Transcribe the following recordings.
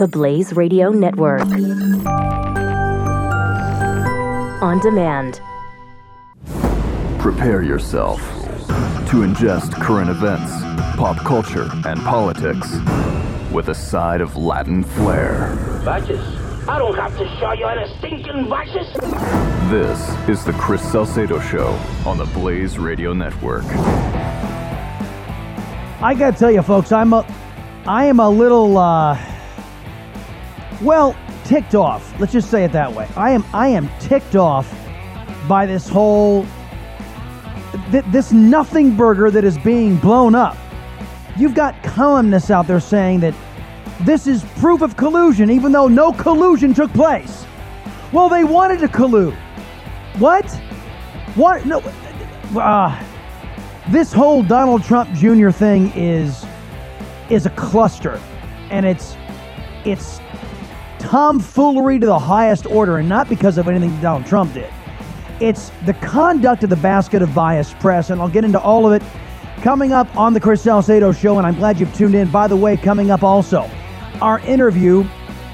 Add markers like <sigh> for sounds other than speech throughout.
the Blaze Radio Network. On demand. Prepare yourself to ingest current events, pop culture, and politics with a side of Latin flair. Vices? I don't have to show you any stinking vices. This is the Chris Salcedo Show on the Blaze Radio Network. I gotta tell you, folks, I'm a, I am a little, uh, well, ticked off. Let's just say it that way. I am, I am ticked off by this whole, th- this nothing burger that is being blown up. You've got columnists out there saying that this is proof of collusion, even though no collusion took place. Well, they wanted to collude. What? What? No. Uh, this whole Donald Trump Jr. thing is is a cluster, and it's it's tomfoolery to the highest order, and not because of anything Donald Trump did. It's the conduct of the basket of biased press, and I'll get into all of it coming up on the Chris Salcedo Show, and I'm glad you've tuned in. By the way, coming up also, our interview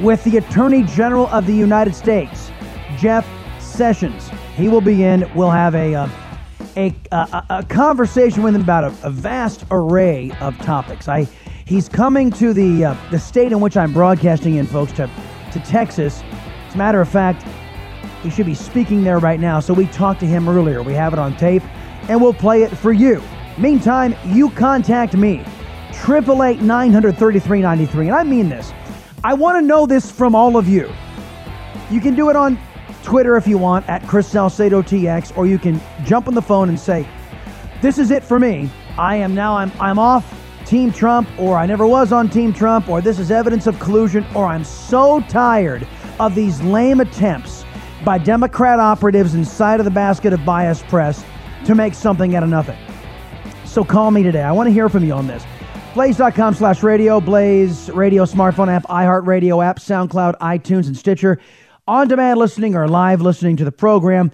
with the Attorney General of the United States, Jeff Sessions. He will be in. We'll have a uh, a, a, a, conversation with him about a, a, vast array of topics. I he's coming to the uh, the state in which I'm broadcasting in, folks, to to Texas. As a matter of fact, he should be speaking there right now. So we talked to him earlier. We have it on tape, and we'll play it for you. Meantime, you contact me, triple eight nine hundred thirty three ninety three, and I mean this. I want to know this from all of you. You can do it on Twitter if you want at Chris Salcedo TX, or you can jump on the phone and say, "This is it for me. I am now. I'm I'm off Team Trump, or I never was on Team Trump, or this is evidence of collusion, or I'm so tired of these lame attempts by Democrat operatives inside of the basket of bias press to make something out of nothing." So call me today. I want to hear from you on this. Blaze.com slash radio, Blaze radio smartphone app, iHeartRadio app, SoundCloud, iTunes, and Stitcher on demand listening or live listening to the program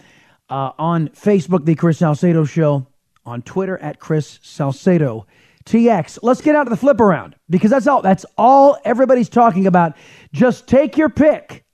uh, on Facebook, The Chris Salcedo Show, on Twitter at Chris Salcedo TX. Let's get out to the flip around because that's all that's all everybody's talking about. Just take your pick.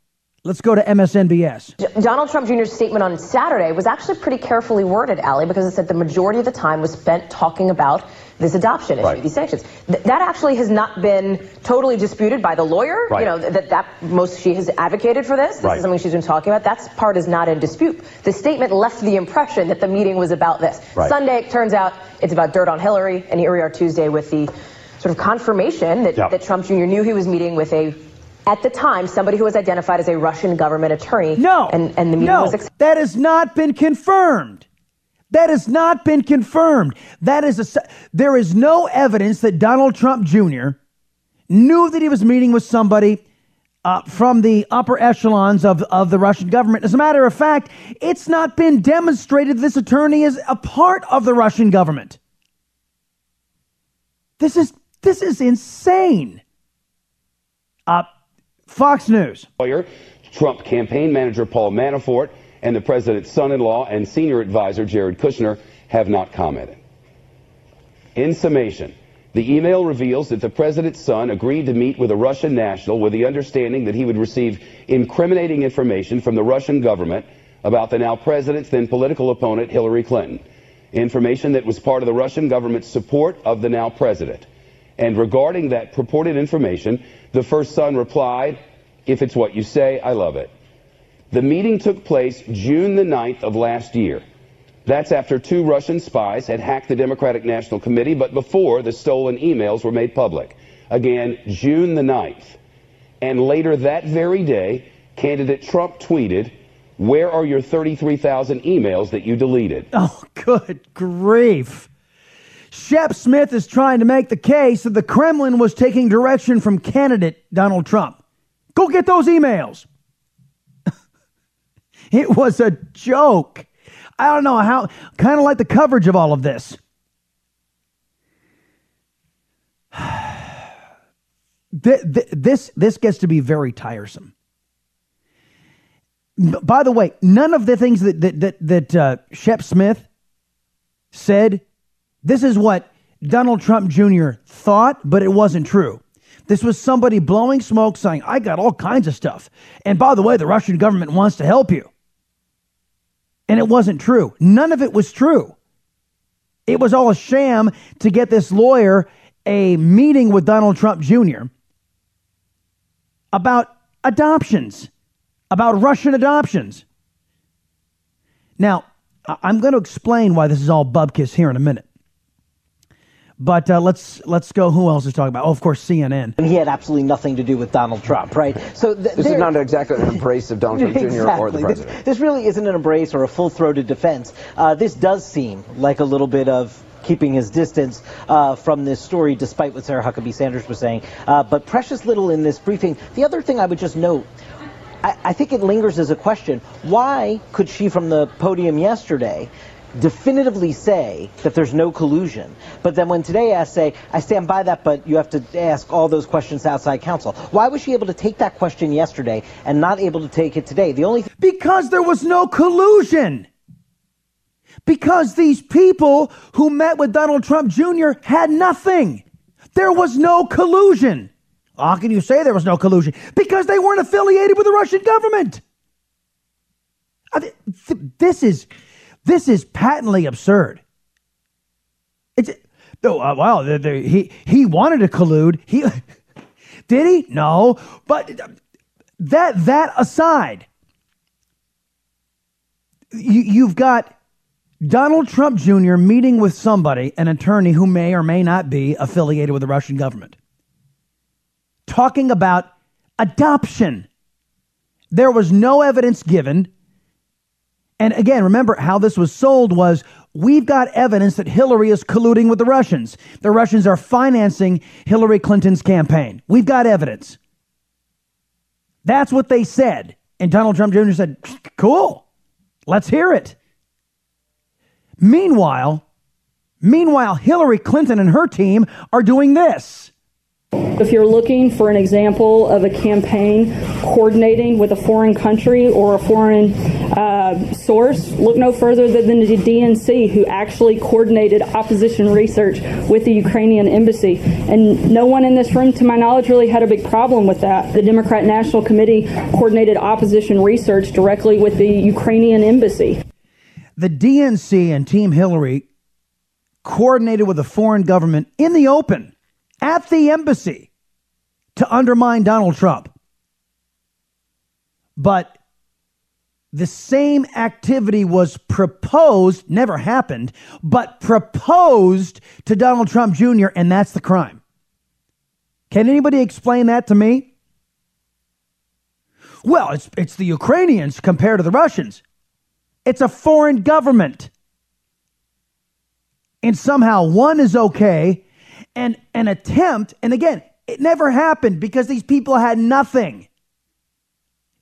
Let's go to MSNBS. Donald Trump Jr.'s statement on Saturday was actually pretty carefully worded, Ali, because it said the majority of the time was spent talking about this adoption issue, right. these sanctions. Th- that actually has not been totally disputed by the lawyer. Right. You know that that most she has advocated for this. This right. is something she's been talking about. That part is not in dispute. The statement left the impression that the meeting was about this. Sunday it turns out it's about dirt on Hillary, and here we are Tuesday with the sort of confirmation that, yep. that Trump Jr. knew he was meeting with a at the time somebody who was identified as a Russian government attorney. No, and, and the meeting no, was ex- that has not been confirmed. That has not been confirmed. That is a, there is no evidence that Donald Trump Jr. knew that he was meeting with somebody uh, from the upper echelons of, of the Russian government. As a matter of fact, it's not been demonstrated this attorney is a part of the Russian government. This is this is insane. Uh, Fox News. Trump campaign manager Paul Manafort and the president's son-in-law and senior advisor Jared Kushner have not commented. In summation, the email reveals that the president's son agreed to meet with a Russian national with the understanding that he would receive incriminating information from the Russian government about the now president's then political opponent Hillary Clinton. Information that was part of the Russian government's support of the now president. And regarding that purported information, the first son replied, If it's what you say, I love it. The meeting took place June the 9th of last year. That's after two Russian spies had hacked the Democratic National Committee, but before the stolen emails were made public. Again, June the 9th. And later that very day, candidate Trump tweeted, Where are your 33,000 emails that you deleted? <laughs> Oh, good grief. Shep Smith is trying to make the case that the Kremlin was taking direction from candidate Donald Trump. Go get those emails. <laughs> It was a joke. I don't know how, kind of like the coverage of all of this. <sighs> This, this gets to be very tiresome. By the way, none of the things that, that, that, that uh, Shep Smith said, this is what Donald Trump Jr. thought, but it wasn't true. This was somebody blowing smoke saying, I got all kinds of stuff. And by the way, the Russian government wants to help you. And it wasn't true. None of it was true. It was all a sham to get this lawyer a meeting with Donald Trump Jr. about adoptions, about Russian adoptions. Now, I'm going to explain why this is all bubkiss here in a minute. But uh, let's let's go. Who else is talking about? Oh, of course, CNN. And he had absolutely nothing to do with Donald Trump, right? So th- this is not exactly an embrace of Donald Trump exactly. Jr. or the president. This, this, really isn't an embrace or a full-throated defense. Uh, this does seem like a little bit of keeping his distance uh, from this story, despite what Sarah Huckabee Sanders was saying. Uh, but precious little in this briefing. The other thing I would just note I, I think it lingers as a question. Why could she, from the podium yesterday, definitively say that there's no collusion. But then when today asked, say, I stand by that, but you have to ask all those questions outside counsel. Why was she able to take that question yesterday and not able to take it today? The only th- because there was no collusion. Because these people who met with Donald Trump Jr. had nothing. There was no collusion. How can you say there was no collusion? Because they weren't affiliated with the Russian government. This is this is patently absurd. It's oh uh, well, he he wanted to collude. He <laughs> did he? No, but that that aside, you, you've got Donald Trump Jr. meeting with somebody, an attorney who may or may not be affiliated with the Russian government talking about adoption. There was no evidence given. And again, remember how this was sold was we've got evidence that Hillary is colluding with the Russians. The Russians are financing Hillary Clinton's campaign. We've got evidence. That's what they said. And Donald Trump Jr. said, cool, let's hear it. Meanwhile, meanwhile, Hillary Clinton and her team are doing this. If you're looking for an example of a campaign coordinating with a foreign country or a foreign uh, source, look no further than the DNC, who actually coordinated opposition research with the Ukrainian embassy. And no one in this room, to my knowledge, really had a big problem with that. The Democrat National Committee coordinated opposition research directly with the Ukrainian embassy. The DNC and Team Hillary coordinated with a foreign government in the open at the embassy to undermine Donald Trump. But the same activity was proposed, never happened, but proposed to Donald Trump Jr., and that's the crime. Can anybody explain that to me? Well, it's, it's the Ukrainians compared to the Russians. It's a foreign government. And somehow one is okay and an attempt, and again, it never happened because these people had nothing.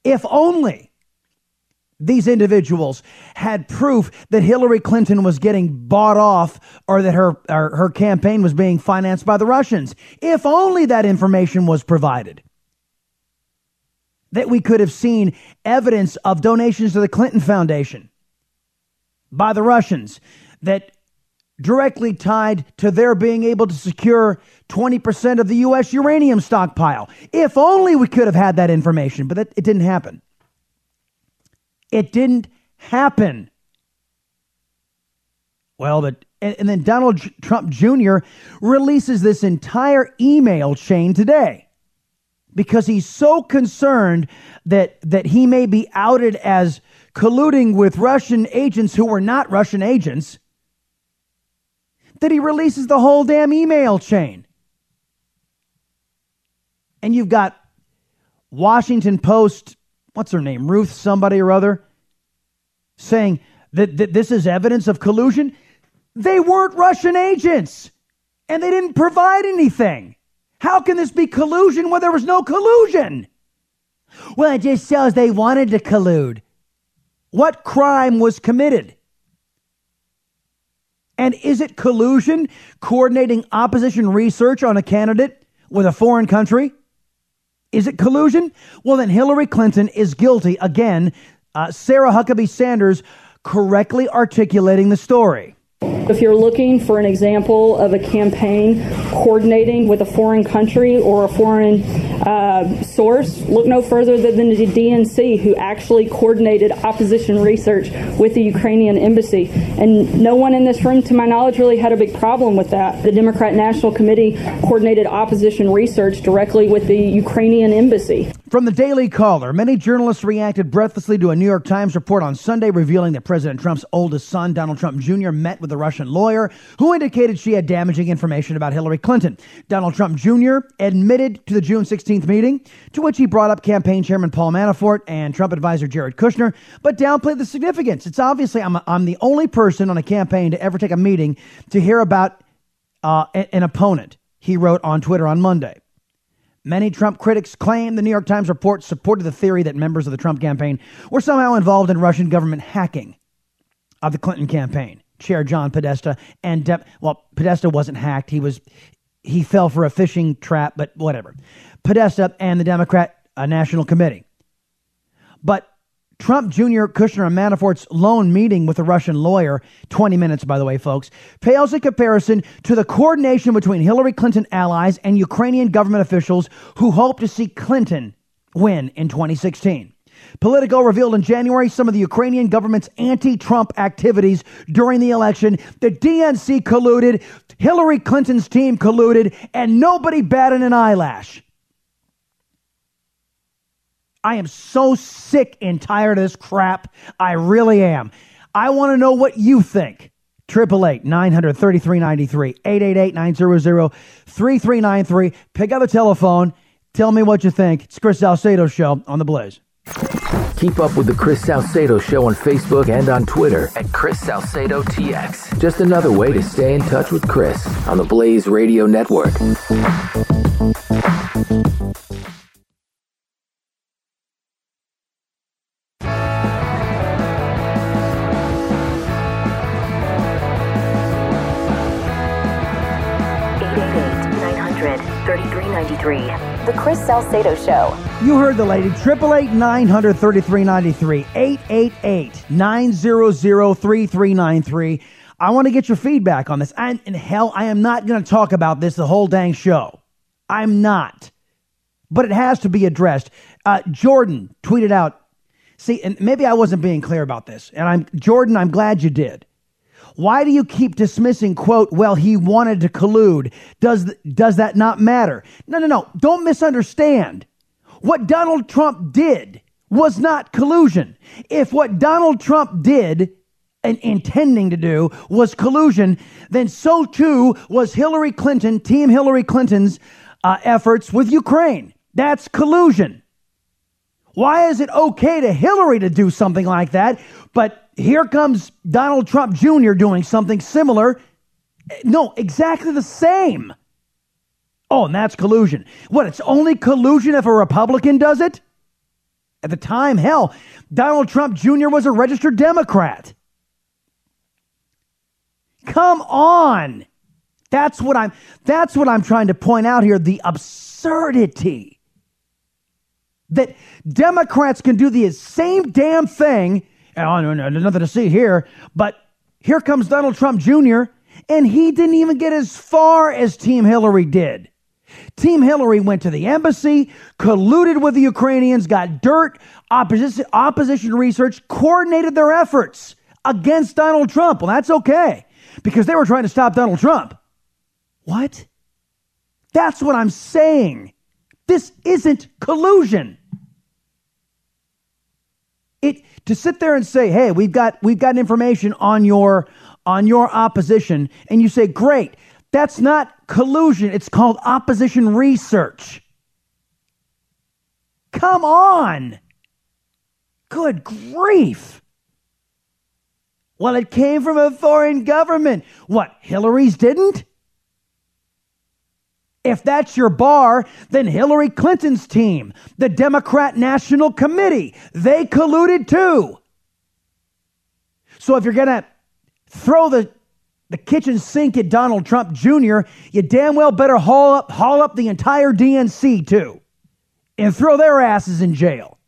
If only these individuals had proof that Hillary Clinton was getting bought off or that her, or her campaign was being financed by the Russians. If only that information was provided. That we could have seen evidence of donations to the Clinton Foundation by the Russians, that directly tied to their being able to secure 20% of the U.S. uranium stockpile. If only we could have had that information, but it didn't happen. It didn't happen. Well, but and, and then Donald Trump Jr. releases this entire email chain today because he's so concerned that that he may be outed as colluding with Russian agents who were not Russian agents that he releases the whole damn email chain. And you've got Washington Post, what's her name, Ruth somebody or other, saying that, that this is evidence of collusion. They weren't Russian agents and they didn't provide anything. How can this be collusion when there was no collusion? Well, it just shows they wanted to collude. What crime was committed? And is it collusion coordinating opposition research on a candidate with a foreign country? Is it collusion? Well, then Hillary Clinton is guilty. Again, uh, Sarah Huckabee Sanders correctly articulating the story. If you're looking for an example of a campaign coordinating with a foreign country or a foreign uh, source, look no further than the DNC, who actually coordinated opposition research with the Ukrainian embassy. And no one in this room, to my knowledge, really had a big problem with that. The Democrat National Committee coordinated opposition research directly with the Ukrainian embassy. From the Daily Caller, many journalists reacted breathlessly to a New York Times report on Sunday revealing that President Trump's oldest son, Donald Trump Jr., met with a Russian lawyer who indicated she had damaging information about Hillary Clinton. Donald Trump Jr. admitted to the June 16th meeting, to which he brought up campaign chairman Paul Manafort and Trump advisor Jared Kushner, but downplayed the significance. It's obviously I'm, I'm the only person on a campaign to ever take a meeting to hear about uh, an opponent, he wrote on Twitter on Monday. Many Trump critics claim the New York Times report supported the theory that members of the Trump campaign were somehow involved in Russian government hacking of the Clinton campaign. Chair John Podesta and well, Podesta wasn't hacked. He was he fell for a phishing trap, but whatever. Podesta and the Democrat uh, National Committee. But Trump Jr., Kushner, and Manafort's lone meeting with a Russian lawyer, 20 minutes, by the way, folks, pales in comparison to the coordination between Hillary Clinton allies and Ukrainian government officials who hope to see Clinton win in 2016. Politico revealed in January some of the Ukrainian government's anti Trump activities during the election. The DNC colluded, Hillary Clinton's team colluded, and nobody batted an eyelash. I am so sick and tired of this crap. I really am. I want to know what you think. 888 900 3393 888 900 3393. Pick up the telephone. Tell me what you think. It's Chris Salcedo Show on The Blaze. Keep up with the Chris Salcedo Show on Facebook and on Twitter at Chris Salcedo TX. Just another way to stay in touch with Chris on the Blaze Radio Network. Salcedo Show. You heard the lady. 888 900 3393. 888 900 3393. I want to get your feedback on this. And, and hell, I am not going to talk about this the whole dang show. I'm not. But it has to be addressed. Uh, Jordan tweeted out. See, and maybe I wasn't being clear about this. And I'm Jordan, I'm glad you did. Why do you keep dismissing, quote, well, he wanted to collude? Does, does that not matter? No, no, no. Don't misunderstand. What Donald Trump did was not collusion. If what Donald Trump did and intending to do was collusion, then so too was Hillary Clinton, Team Hillary Clinton's uh, efforts with Ukraine. That's collusion. Why is it okay to Hillary to do something like that, but here comes Donald Trump Jr. doing something similar. No, exactly the same. Oh, and that's collusion. What, it's only collusion if a Republican does it? At the time, hell, Donald Trump Jr. was a registered Democrat. Come on. That's what I'm that's what I'm trying to point out here, the absurdity. That Democrats can do the same damn thing there's nothing to see here. But here comes Donald Trump Jr., and he didn't even get as far as Team Hillary did. Team Hillary went to the embassy, colluded with the Ukrainians, got dirt, opposition, opposition research, coordinated their efforts against Donald Trump. Well, that's okay because they were trying to stop Donald Trump. What? That's what I'm saying. This isn't collusion. It to sit there and say, "Hey, we've got we've got information on your on your opposition," and you say, "Great." That's not collusion. It's called opposition research. Come on. Good grief. Well, it came from a foreign government. What, Hillary's didn't? If that's your bar, then Hillary Clinton's team, the Democrat National Committee, they colluded too. So if you're going to throw the, the kitchen sink at Donald Trump Jr., you damn well better haul up, haul up the entire DNC too and throw their asses in jail.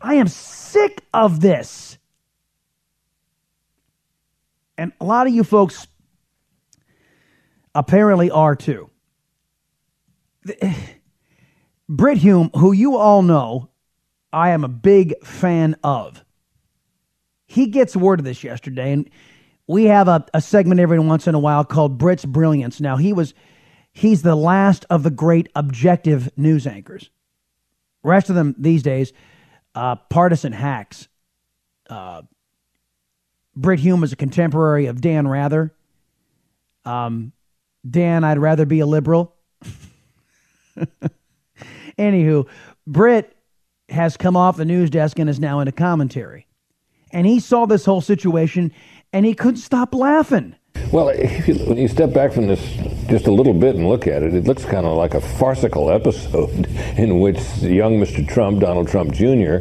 I am sick of this. And a lot of you folks apparently are too. Brit Hume, who you all know I am a big fan of, he gets word of this yesterday, and we have a, a segment every once in a while called Brit's Brilliance. Now, he was he's the last of the great objective news anchors. Rest of them these days, uh, partisan hacks. Uh, Brit Hume is a contemporary of Dan Rather. Um, Dan, I'd rather be a liberal. <laughs> Anywho, Brit has come off the news desk and is now into commentary. And he saw this whole situation and he couldn't stop laughing. Well, you, when you step back from this just a little bit and look at it, it looks kind of like a farcical episode <laughs> in which young Mr. Trump, Donald Trump Jr.,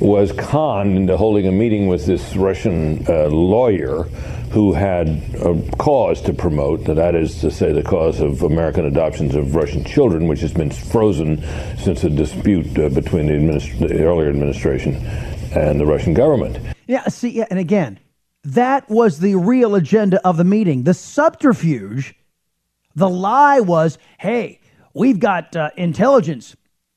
was conned into holding a meeting with this Russian uh, lawyer who had a cause to promote, that is to say, the cause of American adoptions of Russian children, which has been frozen since a dispute uh, between the, administ- the earlier administration and the Russian government. Yeah, see, yeah, and again, that was the real agenda of the meeting. The subterfuge, the lie was hey, we've got uh, intelligence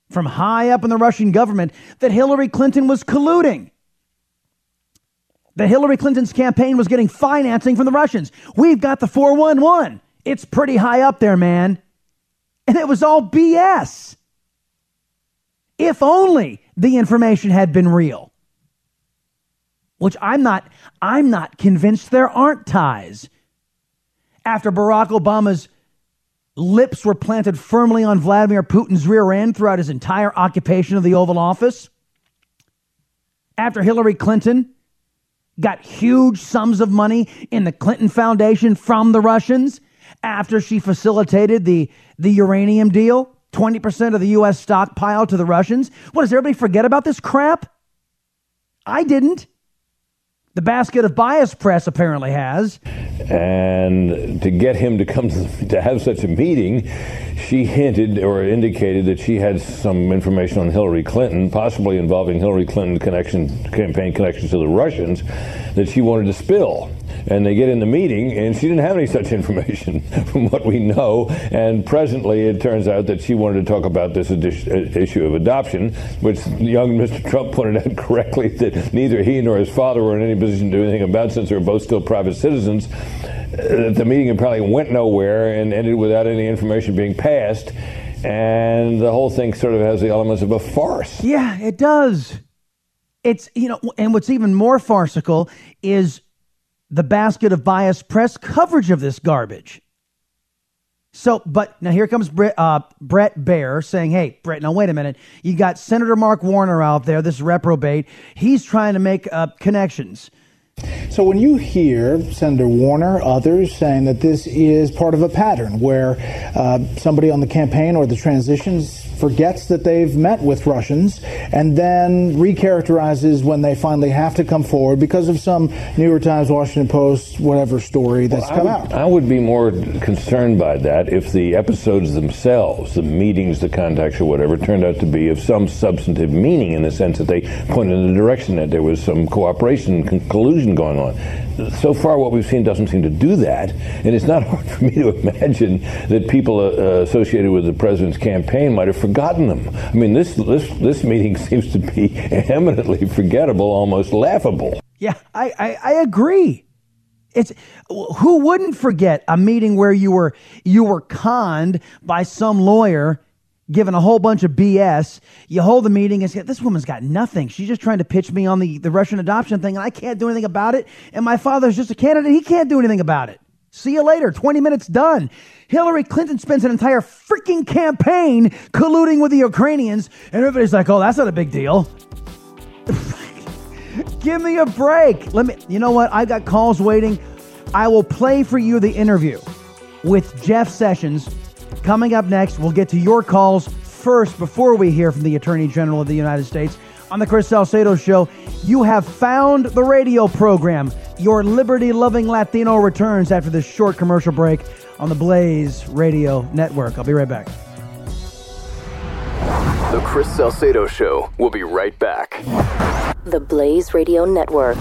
from high up in the Russian government that Hillary Clinton was colluding. That Hillary Clinton's campaign was getting financing from the Russians. We've got the 411. It's pretty high up there, man. And it was all BS. If only the information had been real. Which I'm not I'm not convinced there aren't ties. After Barack Obama's lips were planted firmly on Vladimir Putin's rear end throughout his entire occupation of the Oval Office. After Hillary Clinton got huge sums of money in the Clinton Foundation from the Russians after she facilitated the, the uranium deal, 20% of the U.S. stockpile to the Russians. What, does everybody forget about this crap? I didn't. The basket of bias press apparently has. And to get him to come to, have such a meeting, she hinted or indicated that she had some information on Hillary Clinton, possibly involving Hillary Clinton connection, campaign connections to the Russians, that she wanted to spill and they get in the meeting, and she didn't have any such information <laughs> from what we know. And presently, it turns out that she wanted to talk about this issue of adoption, which young Mr. Trump pointed out <laughs> correctly that neither he nor his father were in any position to do anything about since they were both still private citizens. Uh, the meeting apparently went nowhere and ended without any information being passed. And the whole thing sort of has the elements of a farce. Yeah, it does. It's, you know, and what's even more farcical is the basket of biased press coverage of this garbage. So, but now here comes Brett, uh, Bret Baier saying, hey, Brett, now wait a minute. You got Senator Mark Warner out there, this reprobate. He's trying to make uh, connections. So when you hear Senator Warner, others saying that this is part of a pattern where uh, somebody on the campaign or the transitions forgets that they've met with Russians and then recharacterizes when they finally have to come forward because of some New York Times, Washington Post, whatever story that's well, come would, out. I would be more concerned by that if the episodes themselves, the meetings, the contacts, or whatever, turned out to be of some substantive meaning in the sense that they pointed in the direction that there was some cooperation, and collusion going on so far what we've seen doesn't seem to do that, and it's not <laughs> hard for me to imagine that people uh, associated with the president's campaign might have forgotten them. I mean, this this this meeting <laughs> seems to be eminently forgettable, almost laughable. Yeah, I, I, I agree. It's who wouldn't forget a meeting where you were you were conned by some lawyer given a whole bunch of BS. You hold the meeting and say, this woman's got nothing. She's just trying to pitch me on the, the Russian adoption thing, and I can't do anything about it. And my father's just a candidate. He can't do anything about it. See you later. 20 minutes done. Hillary Clinton spends an entire freaking campaign colluding with the Ukrainians, and everybody's like, oh, that's not a big deal. <laughs> Give me a break. Let me, you know what? I've got calls waiting. I will play for you the interview with Jeff Sessions Coming up next, we'll get to your calls first before we hear from the Attorney General of the United States. On the Chris Salcedo Show, you have found the radio program. Your liberty loving Latino returns after this short commercial break on the Blaze Radio Network. I'll be right back. The Chris Salcedo Show. We'll be right back. The Blaze Radio Network.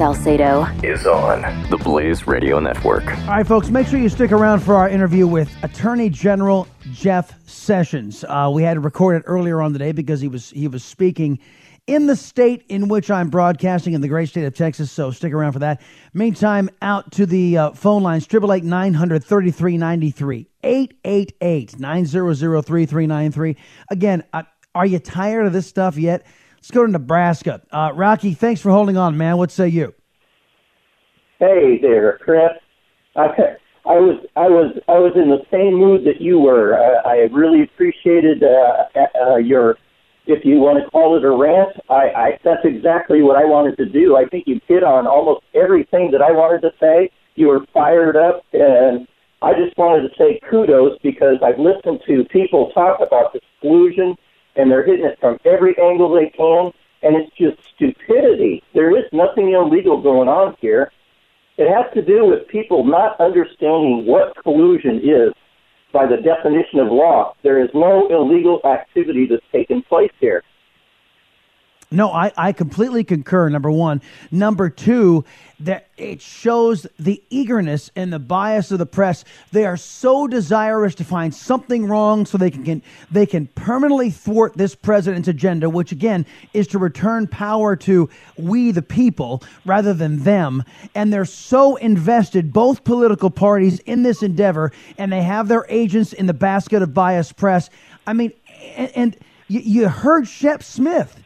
Salcedo is on the Blaze Radio Network. All right, folks, make sure you stick around for our interview with Attorney General Jeff Sessions. Uh, we had to record it earlier on the day because he was he was speaking in the state in which I'm broadcasting in the great state of Texas. So stick around for that. Meantime, out to the uh, phone lines: triple eight nine hundred thirty three ninety three. 888-900-3393. Again, uh, are you tired of this stuff yet? Let's go to Nebraska. Uh, Rocky, thanks for holding on, man. What say you? Hey there, Chris. I, I was I was I was in the same mood that you were. Uh, I really appreciated uh, uh, your, if you want to call it a rant. I, I that's exactly what I wanted to do. I think you hit on almost everything that I wanted to say. You were fired up, and I just wanted to say kudos because I've listened to people talk about this collusion and they're hitting it from every angle they can, and it's just stupidity. There is nothing illegal going on here. It has to do with people not understanding what collusion is by the definition of law. There is no illegal activity that's taken place here. No, I, I completely concur. Number one. Number two, that it shows the eagerness and the bias of the press. They are so desirous to find something wrong so they can, can they can permanently thwart this president's agenda, which again is to return power to we the people rather than them. And they're so invested, both political parties, in this endeavor, and they have their agents in the basket of biased press. I mean, and, and you, you heard Shep Smith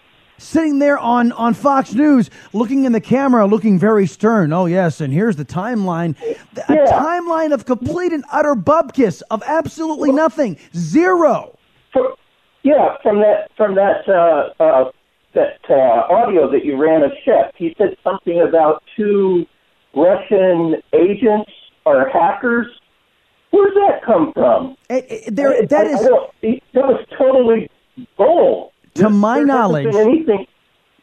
sitting there on, on Fox News, looking in the camera, looking very stern. Oh, yes, and here's the timeline. A yeah. timeline of complete and utter bubkiss, of absolutely nothing. Zero. For, yeah, from that, from that, uh, uh, that uh, audio that you ran of Shep, he said something about two Russian agents or hackers. Where does that come from? It, it, there, that I, is, I that was totally bull to my knowledge,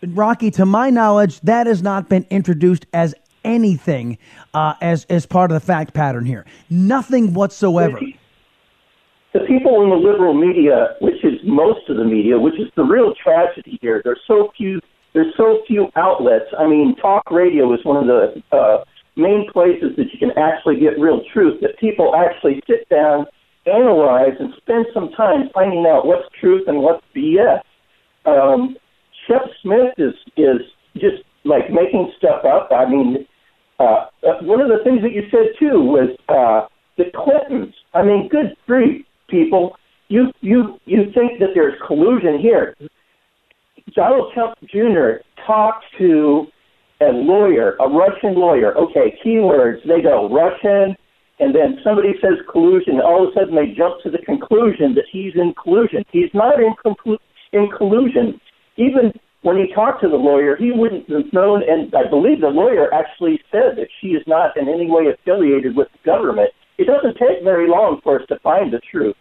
Rocky, to my knowledge, that has not been introduced as anything uh, as as part of the fact pattern here. Nothing whatsoever. The people in the liberal media, which is most of the media, which is the real tragedy here. There's so few. There's so few outlets. I mean, talk radio is one of the uh, main places that you can actually get real truth. That people actually sit down, analyze, and spend some time finding out what's truth and what's BS um, Shep Smith is is just like making stuff up. I mean, uh, uh, one of the things that you said too was uh, the Clintons. I mean, good grief, people! You you you think that there's collusion here? Donald Trump Jr. talked to a lawyer, a Russian lawyer. Okay, keywords. They go Russian, and then somebody says collusion. All of a sudden, they jump to the conclusion that he's in collusion. He's not in conclusion in collusion. Even when he talked to the lawyer, he wouldn't have known, and I believe the lawyer actually said that she is not in any way affiliated with the government. It doesn't take very long for us to find the truth.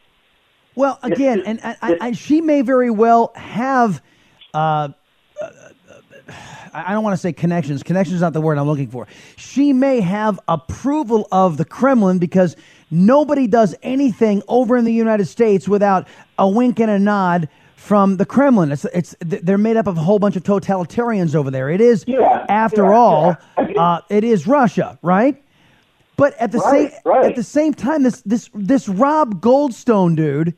Well, again, and, and, and, she may very well have. Uh, I don't want to say connections. Connections is not the word I'm looking for. She may have approval of the Kremlin because nobody does anything over in the United States without a wink and a nod from the Kremlin. It's, it's they're made up of a whole bunch of totalitarians over there. It is, yeah, after yeah, all, yeah. uh, it is Russia, right? But at the right, same right. at the same time, this this this Rob Goldstone dude,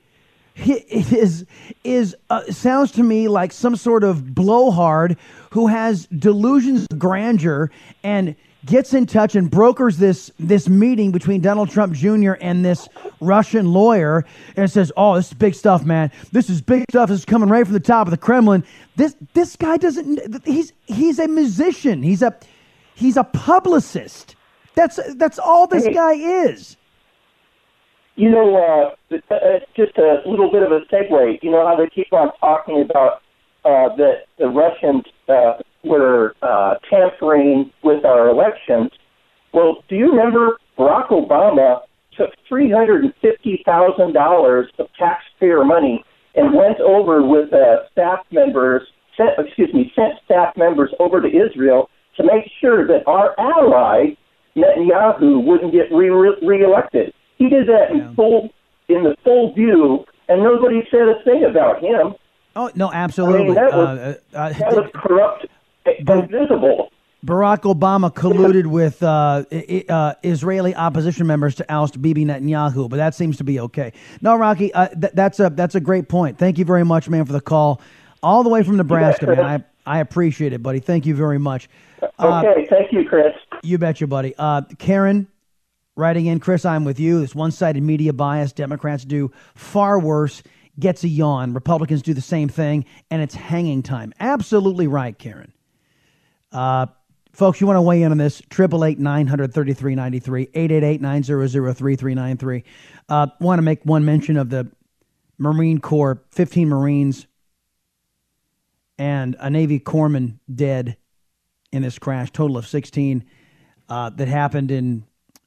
he <laughs> is is uh, sounds to me like some sort of blowhard who has delusions of grandeur and gets in touch and brokers this this meeting between Donald Trump Jr. and this Russian lawyer and says, "Oh, this is big stuff, man. This is big stuff. This is coming right from the top of the Kremlin." This this guy doesn't. He's he's a musician. He's a he's a publicist. That's that's all this guy is. You know, uh, uh, just a little bit of a segue. You know how they keep on talking about uh, that the Russians uh, were uh, tampering with our elections. Well, do you remember Barack Obama took $350,000 of taxpayer money and went over with uh, staff members, sent, excuse me, sent staff members over to Israel to make sure that our ally Netanyahu wouldn't get re- reelected. He did that yeah. in full in the full view, and nobody said a thing about him. Oh no, absolutely. I mean, that was, uh, uh, that was corrupt visible. Barack Obama colluded with uh, uh, Israeli opposition members to oust Bibi Netanyahu, but that seems to be okay. No, Rocky, uh, th- that's a that's a great point. Thank you very much, man, for the call, all the way from Nebraska, man. I I appreciate it, buddy. Thank you very much. Uh, okay, thank you, Chris. You betcha, buddy. Uh, Karen, writing in, Chris, I'm with you. This one-sided media bias, Democrats do far worse. Gets a yawn. Republicans do the same thing, and it's hanging time. Absolutely right, Karen. Uh, Folks, you want to weigh in on this? 888 933 93, 888 900 3393. Uh, want to make one mention of the Marine Corps, 15 Marines and a Navy corpsman dead in this crash, total of 16, uh, that happened in,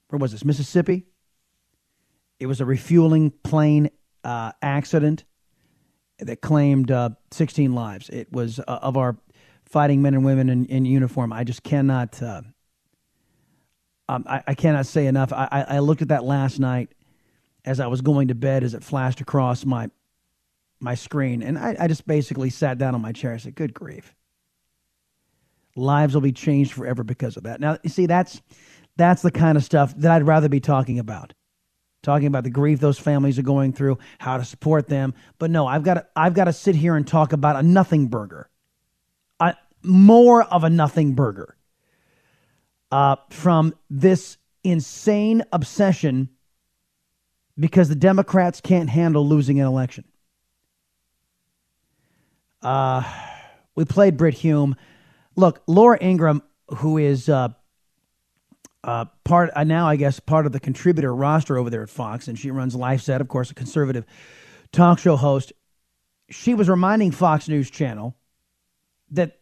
where was this, Mississippi? It was a refueling plane uh, accident that claimed uh, 16 lives. It was uh, of our fighting men and women in, in uniform. I just cannot. Uh, um, I, I, cannot say enough. I, I, looked at that last night as I was going to bed as it flashed across my my screen, and I, I just basically sat down on my chair and said, "Good grief." Lives will be changed forever because of that. Now, you see, that's that's the kind of stuff that I'd rather be talking about talking about the grief those families are going through, how to support them. But no, I've got to, I've got to sit here and talk about a nothing burger more of a nothing burger uh, from this insane obsession because the Democrats can't handle losing an election. Uh, we played Brit Hume. Look, Laura Ingraham, who is uh, uh, part uh, now, I guess, part of the contributor roster over there at Fox, and she runs LifeZette, of course, a conservative talk show host. She was reminding Fox News Channel that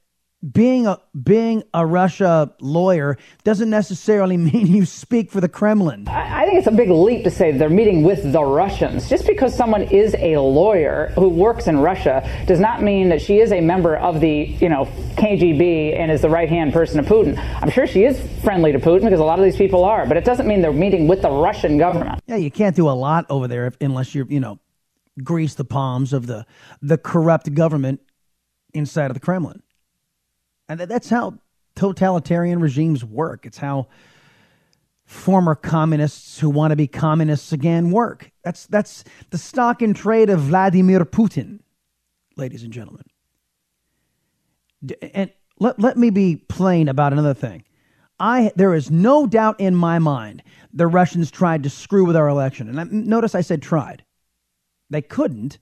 being a being a Russia lawyer doesn't necessarily <laughs> mean you speak for the Kremlin. I, I think it's a big leap to say they're meeting with the Russians. Just because someone is a lawyer who works in Russia does not mean that she is a member of the you know KGB and is the right hand person of Putin. I'm sure she is friendly to Putin because a lot of these people are, but it doesn't mean they're meeting with the Russian government. Yeah, you can't do a lot over there if, unless you're you know grease the palms of the the corrupt government inside of the Kremlin. And that's how totalitarian regimes work. It's how former communists who want to be communists again work. That's that's the stock and trade of Vladimir Putin, ladies and gentlemen. And let, let me be plain about another thing. I there is no doubt in my mind the Russians tried to screw with our election. And I, notice I said tried. They couldn't.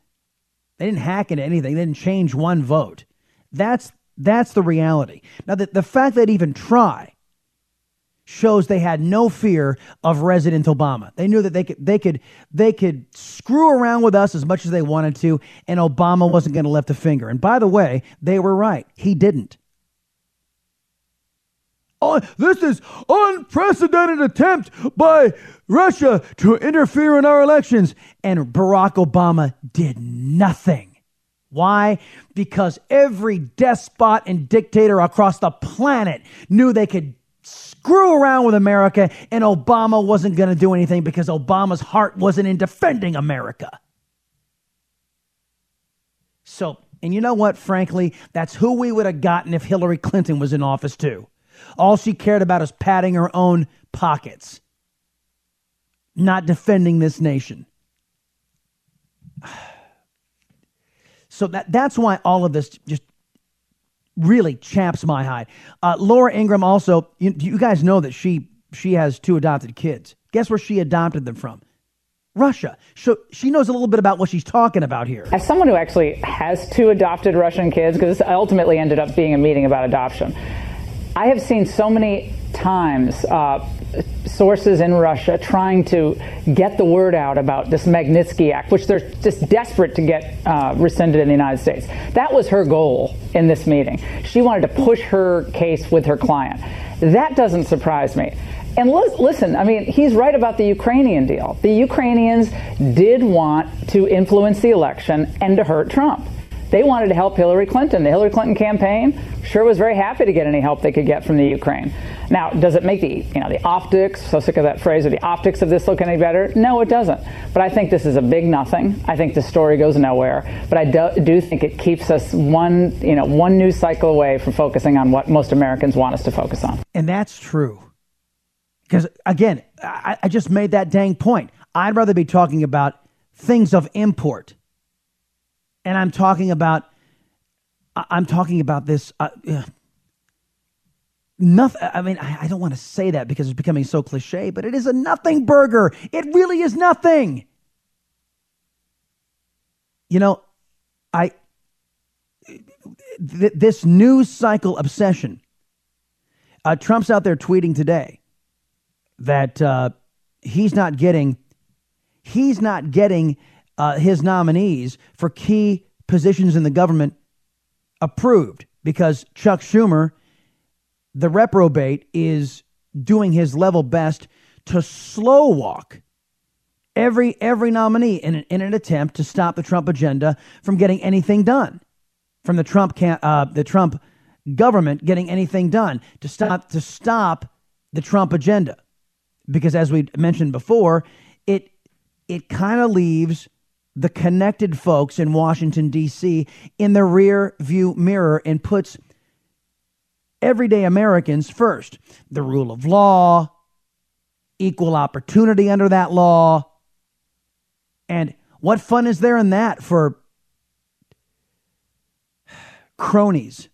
They didn't hack into anything. They didn't change one vote. That's that's the reality. Now, the, the fact that even try shows they had no fear of resident Obama. They knew that they could they could they could screw around with us as much as they wanted to, and Obama wasn't going to lift a finger. And by the way, they were right. He didn't. Oh, this is unprecedented attempt by Russia to interfere in our elections, and Barack Obama did nothing. Why? Because every despot and dictator across the planet knew they could screw around with America and Obama wasn't going to do anything because Obama's heart wasn't in defending America. So, and you know what? Frankly, that's who we would have gotten if Hillary Clinton was in office too. All she cared about is padding her own pockets, not defending this nation. So that that's why all of this just really chaps my hide. Uh, Laura Ingraham also, you, you guys know that she she has two adopted kids. Guess where she adopted them from? Russia. So she knows a little bit about what she's talking about here. As someone who actually has two adopted Russian kids, because this ultimately ended up being a meeting about adoption, I have seen so many times uh, sources in Russia trying to get the word out about this Magnitsky Act, which they're just desperate to get uh, rescinded in the United States. That was her goal in this meeting. She wanted to push her case with her client. That doesn't surprise me. And listen, I mean, he's right about the Ukrainian deal. The Ukrainians did want to influence the election and to hurt Trump. They wanted to help Hillary Clinton. The Hillary Clinton campaign sure was very happy to get any help they could get from the Ukraine. Now, does it make the you know the optics? So sick of that phrase. Or the optics of this look any better? No, it doesn't. But I think this is a big nothing. I think the story goes nowhere. But I do, do think it keeps us one you know one news cycle away from focusing on what most Americans want us to focus on. And that's true. Because again, I, I just made that dang point. I'd rather be talking about things of import. And I'm talking about, I'm talking about this. Uh, nothing. I mean, I, I don't want to say that because it's becoming so cliche, but it is a nothing burger. It really is nothing. You know, I, th- this news cycle obsession. Uh, Trump's out there tweeting today that uh, he's not getting he's not getting uh, his nominees for key positions in the government approved because Chuck Schumer, the reprobate, is doing his level best to slow walk every every nominee in an, in an attempt to stop the Trump agenda from getting anything done, from the Trump can, uh, the Trump government getting anything done to stop to stop the Trump agenda. Because as we mentioned before, it it kind of leaves the connected folks in Washington D.C. in the rear view mirror and puts everyday Americans first. The rule of law, equal opportunity under that law. And what fun is there in that for cronies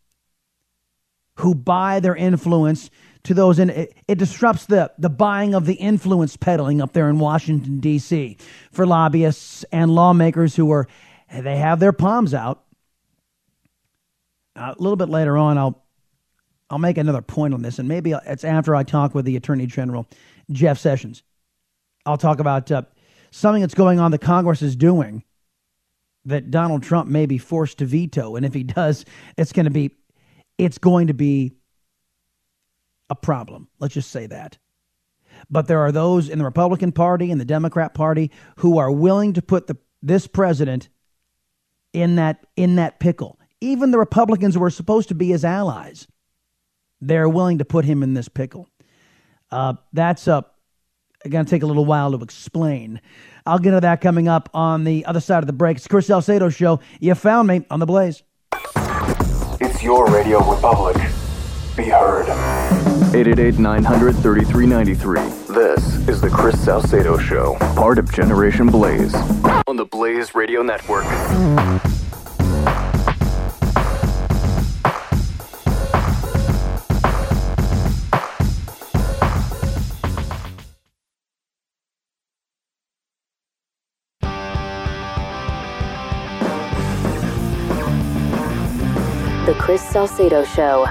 who buy their influence to those in it, it disrupts the, the buying of the influence peddling up there in Washington, D.C. for lobbyists and lawmakers who are, they have their palms out. A little bit later on, I'll, I'll make another point on this, and maybe it's after I talk with the Attorney General, Jeff Sessions. I'll talk about uh, something that's going on that Congress is doing that Donald Trump may be forced to veto, and if he does, it's going to be, it's going to be a problem. Let's just say that. But there are those in the Republican Party and the Democrat Party who are willing to put the, this president in that in that pickle. Even the Republicans who are supposed to be his allies, they're willing to put him in this pickle. Uh, that's up. Going to take a little while to explain. I'll get to that coming up on the other side of the break. It's Chris Salcedo show. You found me on the Blaze. It's your Radio Republic. Be heard. 888 900 3393. This is the Chris Salcedo Show, part of Generation Blaze, on the Blaze Radio Network. The Chris Salcedo Show.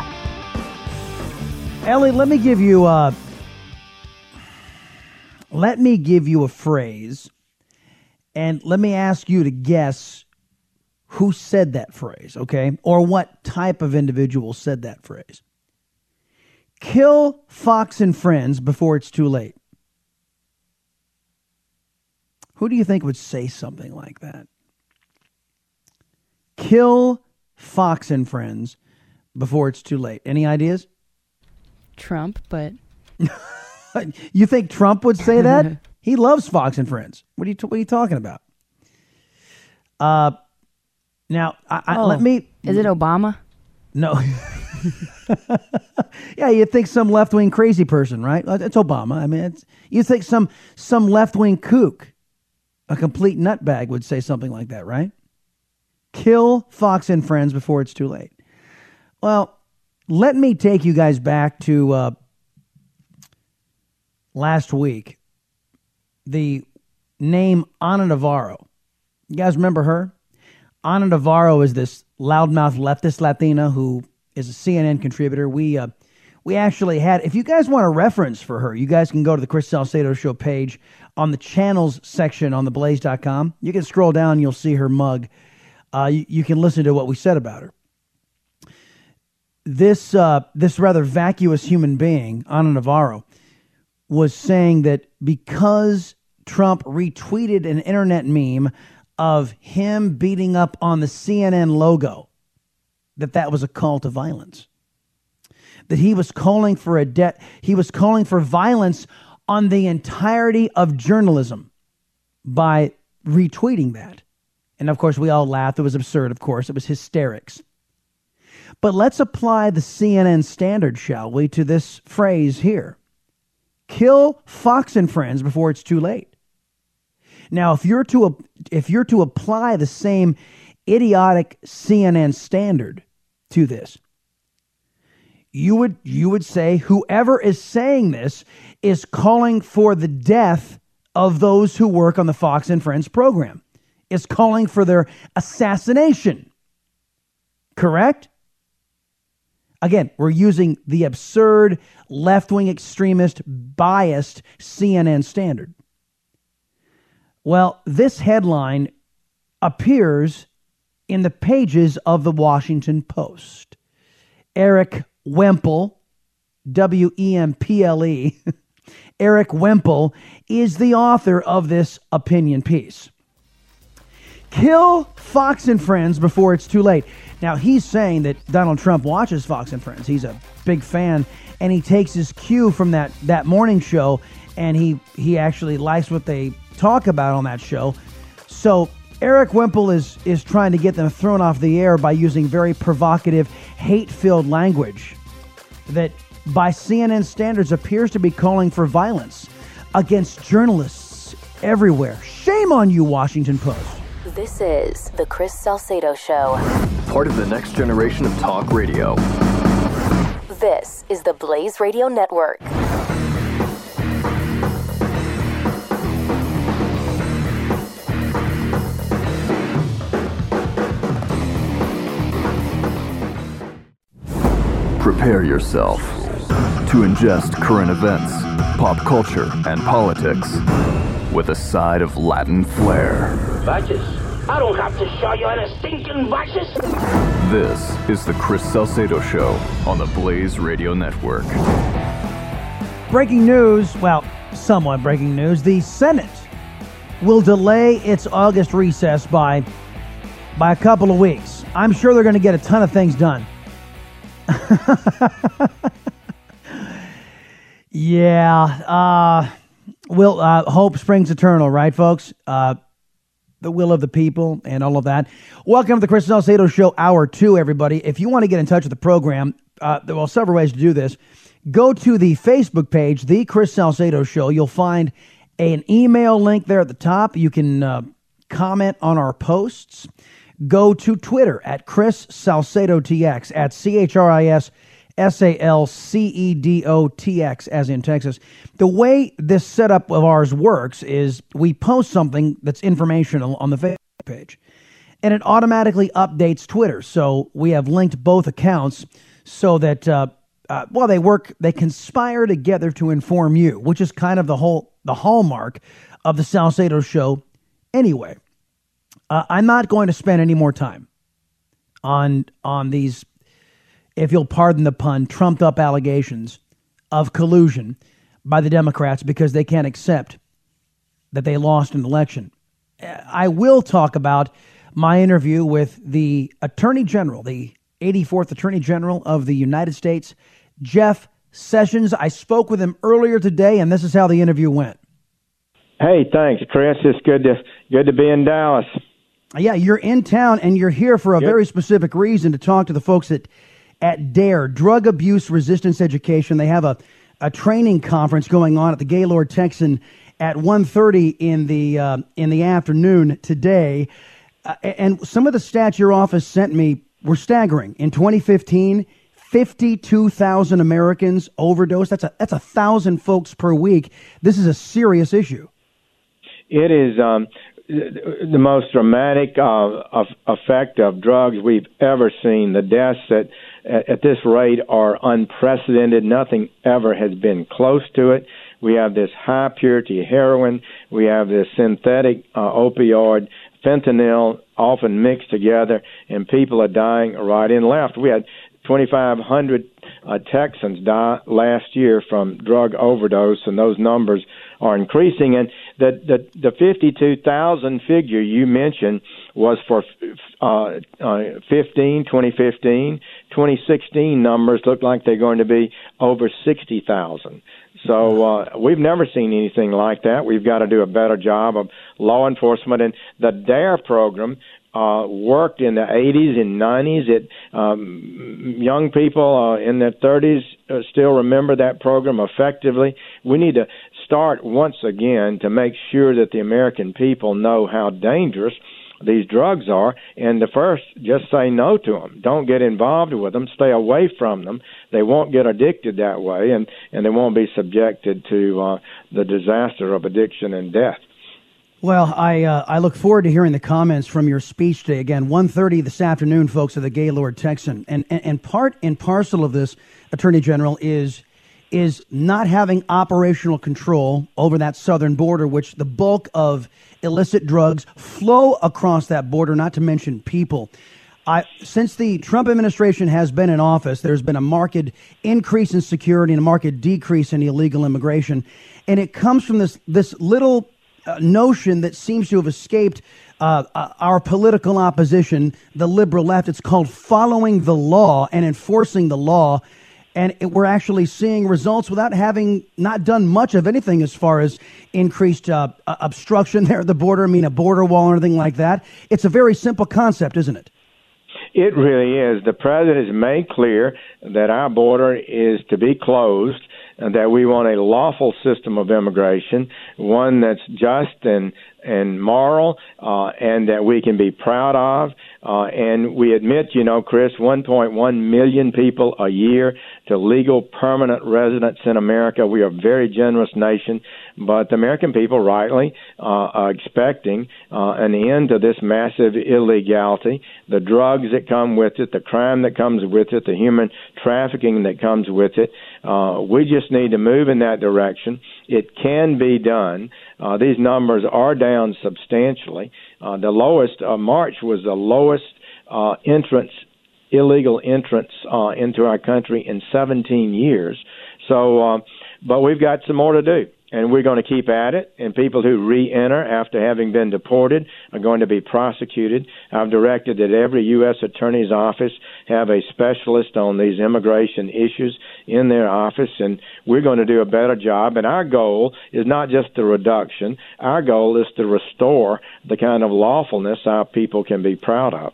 Ellie, let me give you a let me give you a phrase and let me ask you to guess who said that phrase, okay? Or what type of individual said that phrase. Kill Fox and Friends before it's too late. Who do you think would say something like that? Kill Fox and Friends before it's too late. Any ideas? Trump, but <laughs> you think Trump would say that? <laughs> he loves Fox and Friends. What are you What are you talking about? Uh, now I, I, oh, let me. Is it Obama? No. <laughs> yeah, you think some left wing crazy person, right? It's Obama. I mean, it's, you think some some left wing kook, a complete nutbag, would say something like that, right? Kill Fox and Friends before it's too late. Well, let me take you guys back to uh, last week. The name Ana Navarro. You guys remember her? Ana Navarro is this loudmouth leftist Latina who is a CNN contributor. We uh, we actually had. If you guys want a reference for her, you guys can go to the Chris Salcedo Show page on the channels section on theblaze.com. You can scroll down, you'll see her mug. Uh, you, you can listen to what we said about her this uh, this rather vacuous human being, Ana Navarro, was saying that because Trump retweeted an internet meme of him beating up on the CNN logo, that that was a call to violence. That he was calling for a debt, he was calling for violence on the entirety of journalism by retweeting that. And of course, we all laughed. It was absurd, of course. It was hysterics. But let's apply the CNN standard, shall we, to this phrase here kill Fox and Friends before it's too late. Now, if you're to if you're to apply the same idiotic CNN standard to this, you would you would say whoever is saying this is calling for the death of those who work on the Fox and Friends program. Is calling for their assassination. Correct? Again, we're using the absurd left wing extremist biased CNN standard. Well, this headline appears in the pages of the Washington Post. Eric Wemple, W E M P L E, <laughs> Eric Wemple is the author of this opinion piece. Kill Fox and Friends before it's too late. Now, he's saying that Donald Trump watches Fox and Friends. He's a big fan, and he takes his cue from that, that morning show, and he, he actually likes what they talk about on that show. So, Eric Wemple is, is trying to get them thrown off the air by using very provocative, hate filled language that, by CNN standards, appears to be calling for violence against journalists everywhere. Shame on you, Washington Post. This is The Chris Salcedo Show. Part of the next generation of talk radio. This is the Blaze Radio Network. Prepare yourself to ingest current events, pop culture, and politics with a side of Latin flair. Vices? I don't have to show you any stinking vices. This is the Chris Salcedo Show on the Blaze Radio Network. Breaking news, well, somewhat breaking news. The Senate will delay its August recess by by a couple of weeks. I'm sure they're going to get a ton of things done. <laughs> yeah, uh, will uh, hope springs eternal, right, folks? Uh, the will of the people and all of that. Welcome to the Chris Salcedo Show, Hour Two, everybody. If you want to get in touch with the program, uh, there are several ways to do this. Go to the Facebook page, The Chris Salcedo Show. You'll find an email link there at the top. You can uh, comment on our posts. Go to Twitter at Chris Salcedo TX, at C H R I S S A L C E D O T X, as in Texas. The way this setup of ours works is we post something that's informational on the Facebook page, and it automatically updates Twitter. So we have linked both accounts so that, uh, uh, well, they work, they conspire together to inform you, which is kind of the whole, the hallmark of the Salcedo show anyway. Uh, I'm not going to spend any more time on on these, if you'll pardon the pun, trumped up allegations of collusion by the Democrats because they can't accept that they lost an election. I will talk about my interview with the Attorney General, the 84th Attorney General of the United States, Jeff Sessions. I spoke with him earlier today, and this is how the interview went. Hey, thanks, Chris. It's good to good to be in Dallas. Yeah, you're in town and you're here for a yep. very specific reason to talk to the folks at at DARE, Drug Abuse Resistance Education. They have a, a training conference going on at the Gaylord Texan at 1.30 in the uh, in the afternoon today. Uh, and some of the stats your office sent me were staggering. In 2015, 52,000 Americans overdosed. That's a that's a thousand folks per week. This is a serious issue. It is. Um, the most dramatic uh, effect of drugs we've ever seen. The deaths at, at this rate are unprecedented. Nothing ever has been close to it. We have this high purity heroin. We have this synthetic uh, opioid, fentanyl, often mixed together, and people are dying right and left. We had 2,500 uh, Texans die last year from drug overdose, and those numbers are increasing. And the the, the 52,000 figure you mentioned was for uh, uh, 15, 2015. 2016 numbers look like they're going to be over 60,000. So uh, we've never seen anything like that. We've got to do a better job of law enforcement and the DARE program. Uh, worked in the 80s and 90s. It um, young people uh, in their 30s uh, still remember that program effectively. We need to start once again to make sure that the American people know how dangerous these drugs are. And the first, just say no to them. Don't get involved with them. Stay away from them. They won't get addicted that way, and and they won't be subjected to uh, the disaster of addiction and death. Well, I uh, I look forward to hearing the comments from your speech today. Again, 1.30 this afternoon, folks, at the Gaylord Texan, and, and and part and parcel of this, Attorney General, is is not having operational control over that southern border, which the bulk of illicit drugs flow across that border, not to mention people. I, since the Trump administration has been in office, there's been a marked increase in security and a marked decrease in illegal immigration. And it comes from this, this little uh, notion that seems to have escaped uh, uh, our political opposition, the liberal left. It's called following the law and enforcing the law and it, we're actually seeing results without having not done much of anything as far as increased uh, obstruction <laughs> there at the border. I mean, a border wall or anything like that. It's a very simple concept, isn't it? It really is. The president has made clear that our border is to be closed that we want a lawful system of immigration, one that's just and and moral, uh, and that we can be proud of. Uh, and we admit, you know, Chris, 1.1 million people a year to legal permanent residents in America. We are a very generous nation, but the American people rightly uh, are expecting uh, an end to this massive illegality, the drugs that come with it, the crime that comes with it, the human trafficking that comes with it. Uh, we just need to move in that direction. It can be done. Uh, these numbers are down substantially. Uh, the lowest, uh, March was the lowest uh, entrance illegal entrance uh, into our country in 17 years. So, uh, but we've got some more to do, and we're going to keep at it. And people who re-enter after having been deported are going to be prosecuted. I've directed that every U.S. attorney's office have a specialist on these immigration issues in their office, and we're going to do a better job. And our goal is not just the reduction; our goal is to restore the kind of lawfulness our people can be proud of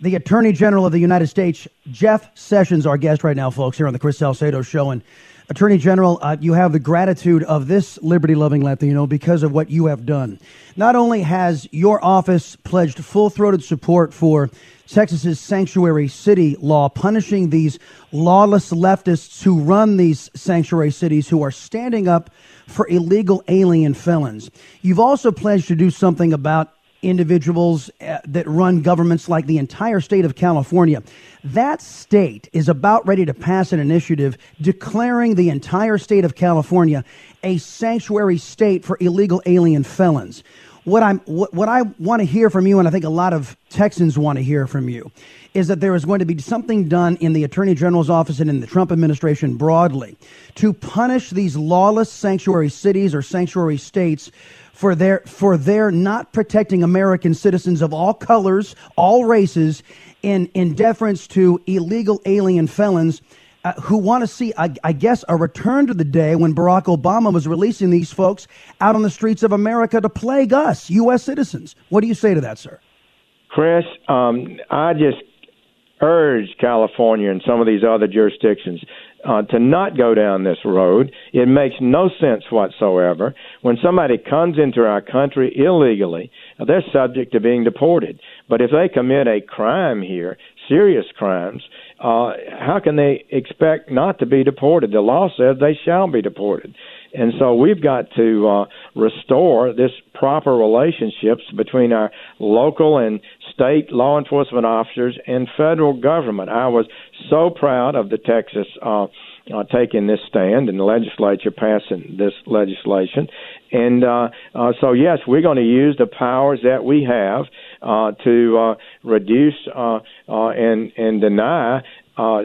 the Attorney General of the United States, Jeff Sessions, our guest right now, folks, here on the Chris Salcedo Show. And Attorney General, uh, you have the gratitude of this liberty loving Latino because of what you have done. Not only has your office pledged full throated support for Texas's sanctuary city law, punishing these lawless leftists who run these sanctuary cities who are standing up for illegal alien felons. You've also pledged to do something about individuals uh, that run governments like the entire state of California. That state is about ready to pass an initiative declaring the entire state of California a sanctuary state for illegal alien felons. What I'm what, what I want to hear from you and I think a lot of Texans want to hear from you is that there is going to be something done in the Attorney General's office and in the Trump administration broadly to punish these lawless sanctuary cities or sanctuary states for their for their not protecting American citizens of all colors, all races, in in deference to illegal alien felons. Uh, who want to see, I, I, guess, a return to the day when Barack Obama was releasing these folks out on the streets of America to plague us, U.S. citizens. What do you say to that, sir? Chris, um, I just urge California and some of these other jurisdictions uh, to not go down this road. It makes no sense whatsoever. When somebody comes into our country illegally, uh, they're subject to being deported. But if they commit a crime here, serious crimes, uh, how can they expect not to be deported? The law says they shall be deported. And so we've got to uh, restore this proper relationships between our local and state law enforcement officers and federal government. I was so proud of the Texas uh, uh, taking this stand and the legislature passing this legislation. And uh, uh, so, yes, we're going to use the powers that we have uh, to uh, reduce uh, uh, and and deny uh,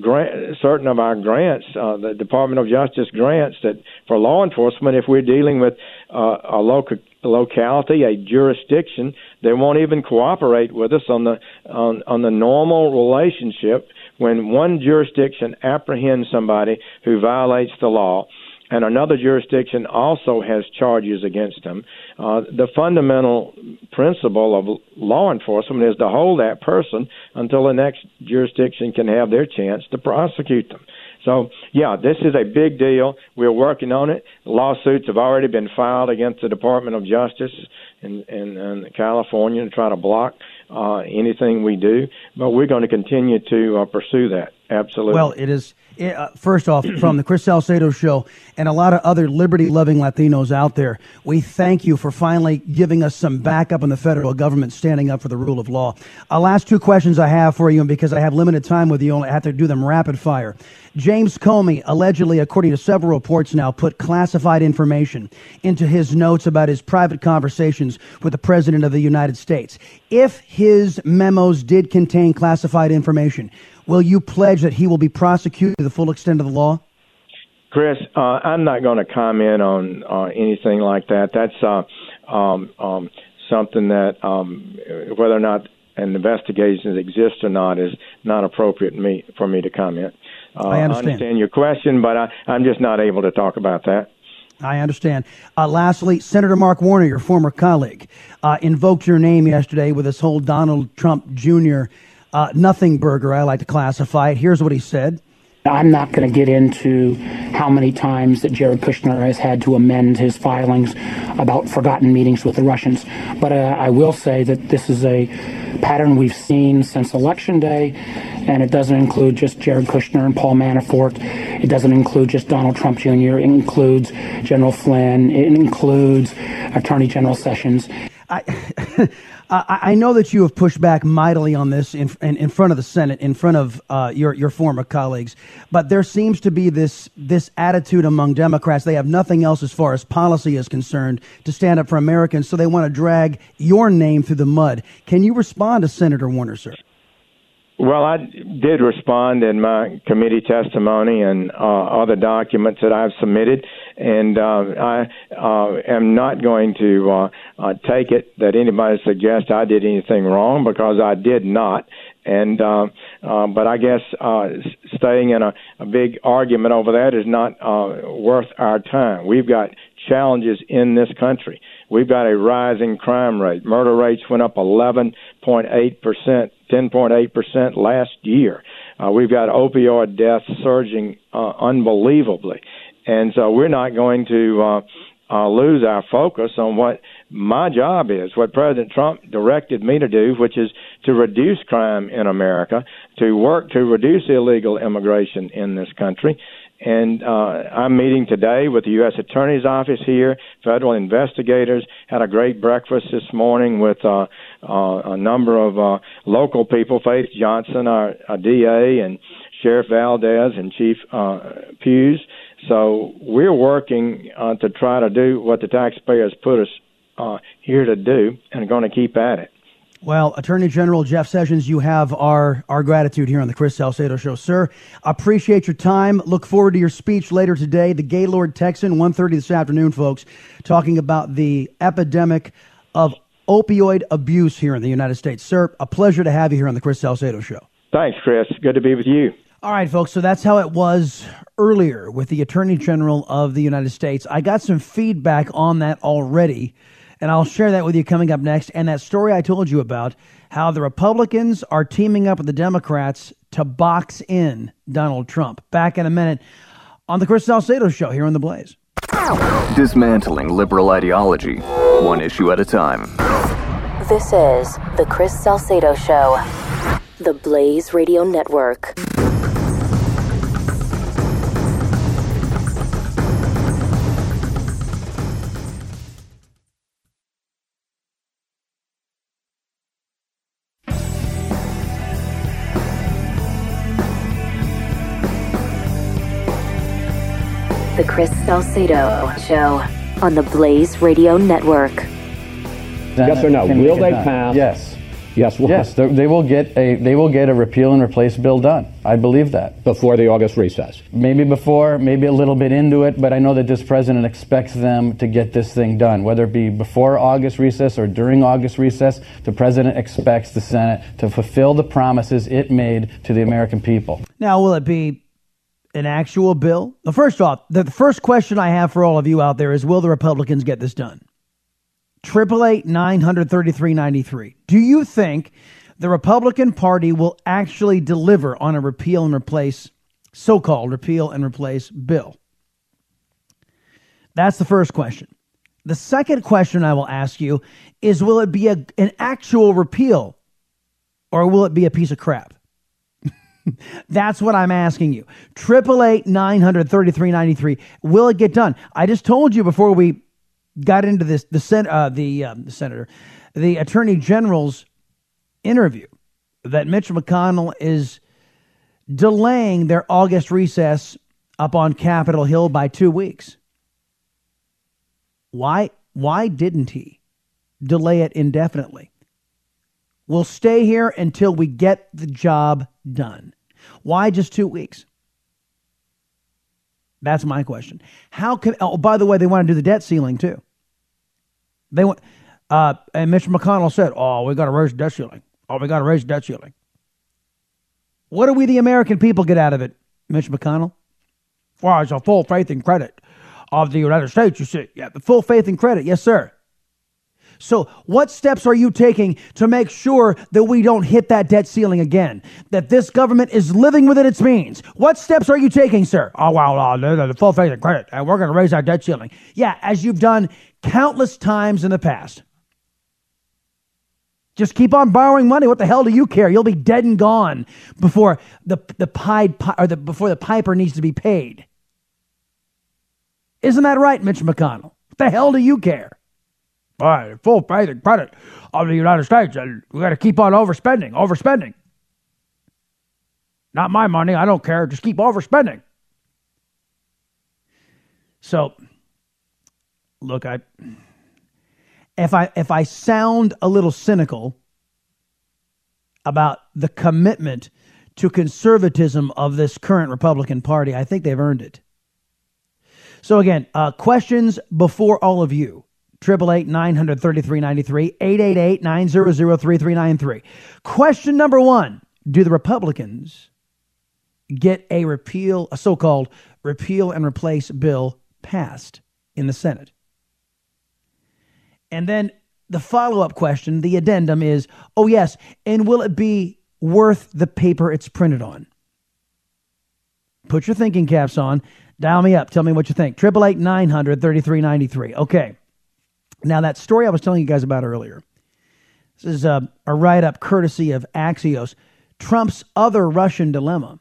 grant, certain of our grants, uh, the Department of Justice grants that for law enforcement, if we're dealing with uh, a local locality, a jurisdiction, they won't even cooperate with us on the on, on the normal relationship when one jurisdiction apprehends somebody who violates the law and another jurisdiction also has charges against them. Uh, the fundamental principle of law enforcement is to hold that person until the next jurisdiction can have their chance to prosecute them. So, yeah, this is a big deal. We're working on it. Lawsuits have already been filed against the Department of Justice in, in, in California to try to block uh, anything we do. But we're going to continue to uh, pursue that. Absolutely. Well, it is uh, first off, <clears throat> from the Chris Salcedo show and a lot of other liberty loving Latinos out there, we thank you for finally giving us some backup in the federal government standing up for the rule of law. Uh, last two questions I have for you, and because I have limited time with you, I have to do them rapid fire. James Comey, allegedly, according to several reports now, put classified information into his notes about his private conversations with the President of the United States. If his memos did contain classified information, will you pledge that he will be prosecuted to the full extent of the law? Chris, uh, I'm not going to comment on uh, anything like that. That's uh, um, um, something that, um, whether or not an investigation exists or not, is not appropriate me, for me to comment. Uh, I, understand. I understand your question, but I, I'm just not able to talk about that. I understand. Uh, lastly, Senator Mark Warner, your former colleague, uh, invoked your name yesterday with this whole Donald Trump Jr. Uh, nothing burger, I like to classify it. Here's what he said. I'm not going to get into how many times that Jared Kushner has had to amend his filings about forgotten meetings with the Russians, but uh, I will say that this is a pattern we've seen since Election Day, and it doesn't include just Jared Kushner and Paul Manafort. It doesn't include just Donald Trump Jr. It includes General Flynn. It includes Attorney General Sessions. I, <laughs> I know that you have pushed back mightily on this in, in, in front of the Senate, in front of uh, your, your former colleagues, but there seems to be this, this attitude among Democrats. They have nothing else as far as policy is concerned to stand up for Americans, so they want to drag your name through the mud. Can you respond to Senator Warner, sir? Well, I did respond in my committee testimony and uh, other documents that I've submitted, and uh, I uh, am not going to uh, take it that anybody suggests I did anything wrong because I did not. And uh, uh, but I guess uh, staying in a, a big argument over that is not uh, worth our time. We've got challenges in this country. We've got a rising crime rate. Murder rates went up 11.8 percent 10.8% last year. Uh, we've got opioid deaths surging uh, unbelievably. And so we're not going to uh, uh, lose our focus on what my job is, what President Trump directed me to do, which is to reduce crime in America, to work to reduce illegal immigration in this country, and uh, I'm meeting today with the U.S. Attorney's Office here. Federal investigators had a great breakfast this morning with uh, uh, a number of uh, local people, Faith Johnson, our, our DA, and Sheriff Valdez and Chief uh, Pughes. So we're working uh, to try to do what the taxpayers put us uh, here to do, and are going to keep at it. Well, Attorney General Jeff Sessions, you have our, our gratitude here on the Chris Salcedo Show. Sir, appreciate your time. Look forward to your speech later today. The Gaylord Texan, 1.30 this afternoon, folks, talking about the epidemic of opioid abuse here in the United States. Sir, a pleasure to have you here on the Chris Salcedo Show. Thanks, Chris. Good to be with you. All right, folks. So that's how it was earlier with the Attorney General of the United States. I got some feedback on that already and I'll share that with you coming up next. And that story I told you about how the Republicans are teaming up with the Democrats to box in Donald Trump. Back in a minute on the Chris Salcedo Show here on The Blaze. Dismantling liberal ideology, one issue at a time. This is the Chris Salcedo Show, the Blaze Radio Network. Chris Salcedo Show on the Blaze Radio Network. Yes or no? Will they pass? Yes. Yes, was. Yes, they will get a they will get a repeal and replace bill done. I believe that before the August recess. Maybe before, maybe a little bit into it, but I know that this president expects them to get this thing done, whether it be before August recess or during August recess. The president expects the Senate to fulfill the promises it made to the American people. Now, will it be an actual bill? Well, first off, the first question I have for all of you out there is: Will the Republicans get this done? Triple eight nine hundred thirty three ninety three. Do you think the Republican Party will actually deliver on a repeal and replace, so called repeal and replace bill? That's the first question. The second question I will ask you is will it be a, an actual repeal or will it be a piece of crap? <laughs> That's what I'm asking you. Triple eight nine hundred thirty three ninety three. Will it get done? I just told you before we got into this the sen- uh, the, um, the senator, the attorney general's interview that Mitch McConnell is delaying their August recess up on Capitol Hill by two weeks. Why? Why didn't he delay it indefinitely? We'll stay here until we get the job done. Why just two weeks? That's my question. How can? Oh, by the way, they want to do the debt ceiling too. They want, uh, and Mitch McConnell said, "Oh, we got to raise the debt ceiling. Oh, we got to raise the debt ceiling." What do we, the American people, get out of it, Mitch McConnell? Well, it's a full faith and credit of the United States. You see, yeah, the full faith and credit, yes, sir. So, what steps are you taking to make sure that we don't hit that debt ceiling again? That this government is living within its means? What steps are you taking, sir? Oh, well, uh, the, full faith and credit, and we're going to raise our debt ceiling. Yeah, as you've done countless times in the past. Just keep on borrowing money. What the hell do you care? You'll be dead and gone before the the pied or the before the piper needs to be paid. Isn't that right, Mitch McConnell? What the hell do you care? Right, full faith and credit of the United States, and we got to keep on overspending, overspending. Not my money. I don't care. Just keep overspending. So, look, I if I if I sound a little cynical about the commitment to conservatism of this current Republican Party, I think they've earned it. So again, uh, questions before all of you. Triple eight nine hundred thirty three ninety three eight eight eight nine zero zero three three nine three. Question number one: Do the Republicans get a repeal, a so-called repeal and replace bill passed in the Senate? And then the follow-up question, the addendum is: Oh yes, and will it be worth the paper it's printed on? Put your thinking caps on. Dial me up. Tell me what you think. Triple eight nine hundred thirty three ninety three. Okay. Now, that story I was telling you guys about earlier, this is a, a write up courtesy of Axios Trump's other Russian dilemma.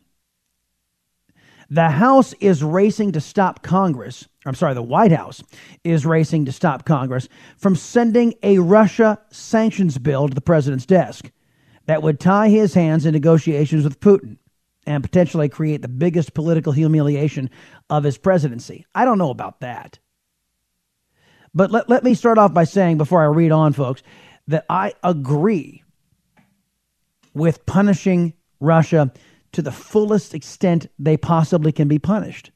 The House is racing to stop Congress. I'm sorry, the White House is racing to stop Congress from sending a Russia sanctions bill to the president's desk that would tie his hands in negotiations with Putin and potentially create the biggest political humiliation of his presidency. I don't know about that. But let, let me start off by saying, before I read on, folks, that I agree with punishing Russia to the fullest extent they possibly can be punished.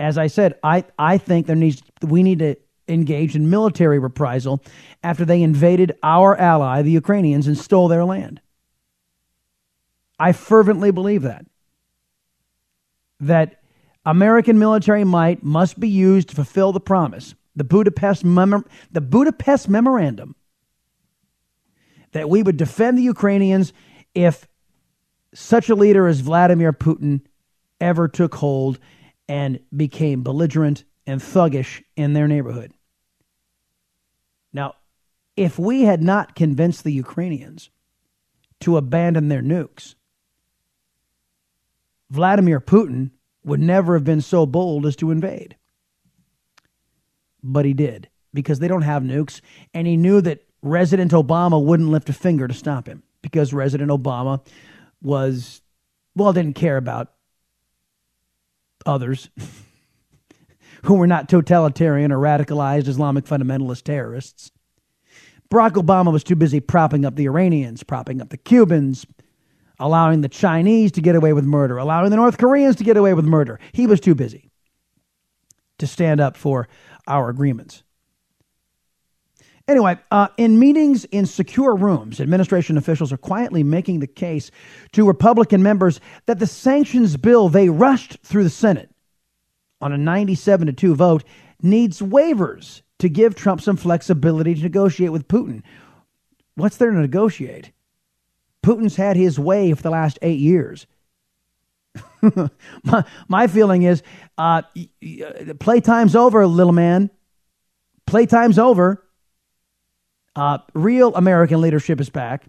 As I said, I, I think there needs we need to engage in military reprisal after they invaded our ally, the Ukrainians, and stole their land. I fervently believe that. That American military might must be used to fulfill the promise, the Budapest, the Budapest Memorandum, that we would defend the Ukrainians if such a leader as Vladimir Putin ever took hold and became belligerent and thuggish in their neighborhood. Now, if we had not convinced the Ukrainians to abandon their nukes, Vladimir Putin would never have been so bold as to invade. But he did because they don't have nukes, and he knew that Resident Obama wouldn't lift a finger to stop him because Resident Obama was, well, didn't care about others <laughs> who were not totalitarian or radicalized Islamic fundamentalist terrorists. Barack Obama was too busy propping up the Iranians, propping up the Cubans, allowing the Chinese to get away with murder, allowing the North Koreans to get away with murder. He was too busy to stand up for our agreements. Anyway, uh, in meetings in secure rooms, administration officials are quietly making the case to Republican members that the sanctions bill they rushed through the Senate on a 97 to 2 vote needs waivers to give Trump some flexibility to negotiate with Putin. What's there to negotiate? Putin's had his way for the last eight years. <laughs> my, my feeling is uh, playtime's over, little man. Playtime's over. Uh, real American leadership is back.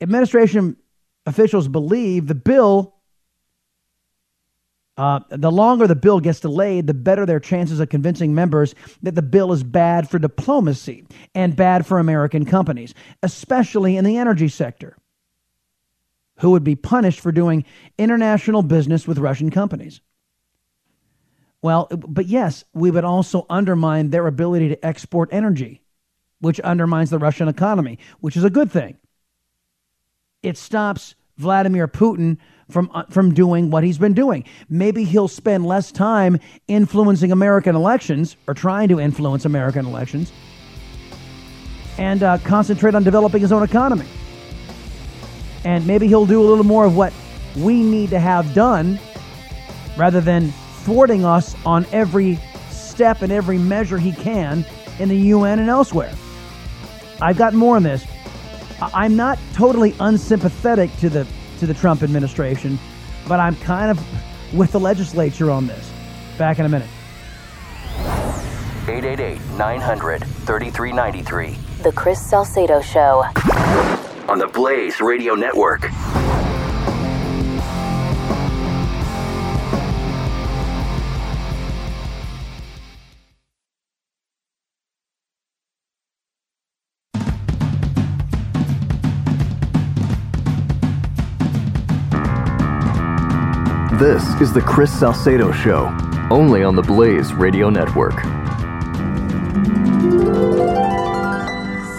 Administration officials believe the bill, uh, the longer the bill gets delayed, the better their chances of convincing members that the bill is bad for diplomacy and bad for American companies, especially in the energy sector, who would be punished for doing international business with Russian companies. Well, but yes, we would also undermine their ability to export energy, which undermines the Russian economy, which is a good thing. It stops Vladimir Putin from uh, from doing what he's been doing. Maybe he'll spend less time influencing American elections or trying to influence American elections and uh, concentrate on developing his own economy. And maybe he'll do a little more of what we need to have done rather than thwarting us on every step and every measure he can in the UN and elsewhere. I've got more on this. I'm not totally unsympathetic to the to the Trump administration, but I'm kind of with the legislature on this. Back in a minute. 888 900 3393. The Chris Salcedo Show. On the Blaze Radio Network. This is the Chris Salcedo Show, only on the Blaze Radio Network.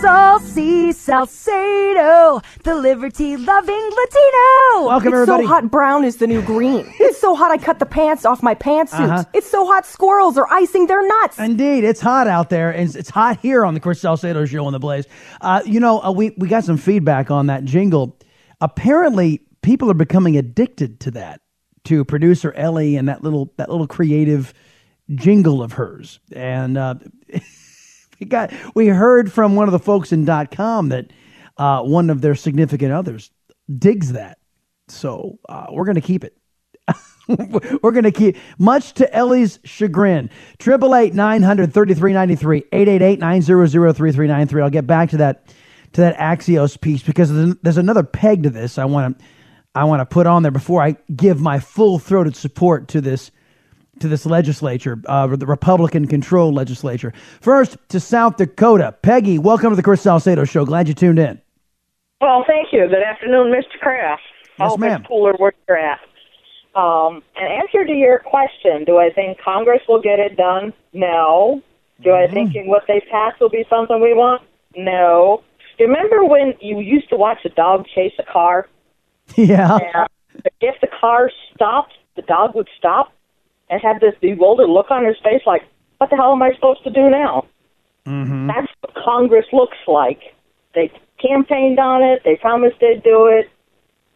Saucy Salcedo, the liberty loving Latino. Welcome, it's everybody. so hot brown is the new green. <laughs> it's so hot I cut the pants off my pantsuit. Uh-huh. It's so hot squirrels are icing their nuts. Indeed, it's hot out there, and it's- it's hot here on the Chris Salcedo Show on the Blaze. Uh, you know, uh, we we got some feedback on that jingle. Apparently, people are becoming addicted to that, to producer Ellie and that little that little creative jingle of hers. And uh, <laughs> we got we heard from one of the folks in dot .com that uh, one of their significant others digs that. So uh, we're going to keep it. <laughs> We're going to keep, much to Ellie's chagrin. Triple eight nine hundred thirty three ninety three eight eight eight nine zero zero three three nine three. I'll get back to that to that Axios piece because there's, there's another peg to this. I want to I want to put on there before I give my full throated support to this to this legislature, uh, the Republican controlled legislature. First to South Dakota, Peggy. Welcome to the Chris Salcedo Show. Glad you tuned in. Well, thank you. Good afternoon, Mr. Kraft. Yes, hope ma'am. it's cooler where you're at. Um, in answer to your question, do I think Congress will get it done? No. Do I think Mm-hmm. what they pass will be something we want? No. Do you remember when you used to watch a dog chase a car? <laughs> yeah. And if the car stopped, the dog would stop and have this bewildered look on his face like, what the hell am I supposed to do now? Mm-hmm. That's what Congress looks like. They campaigned on it, they promised they'd do it,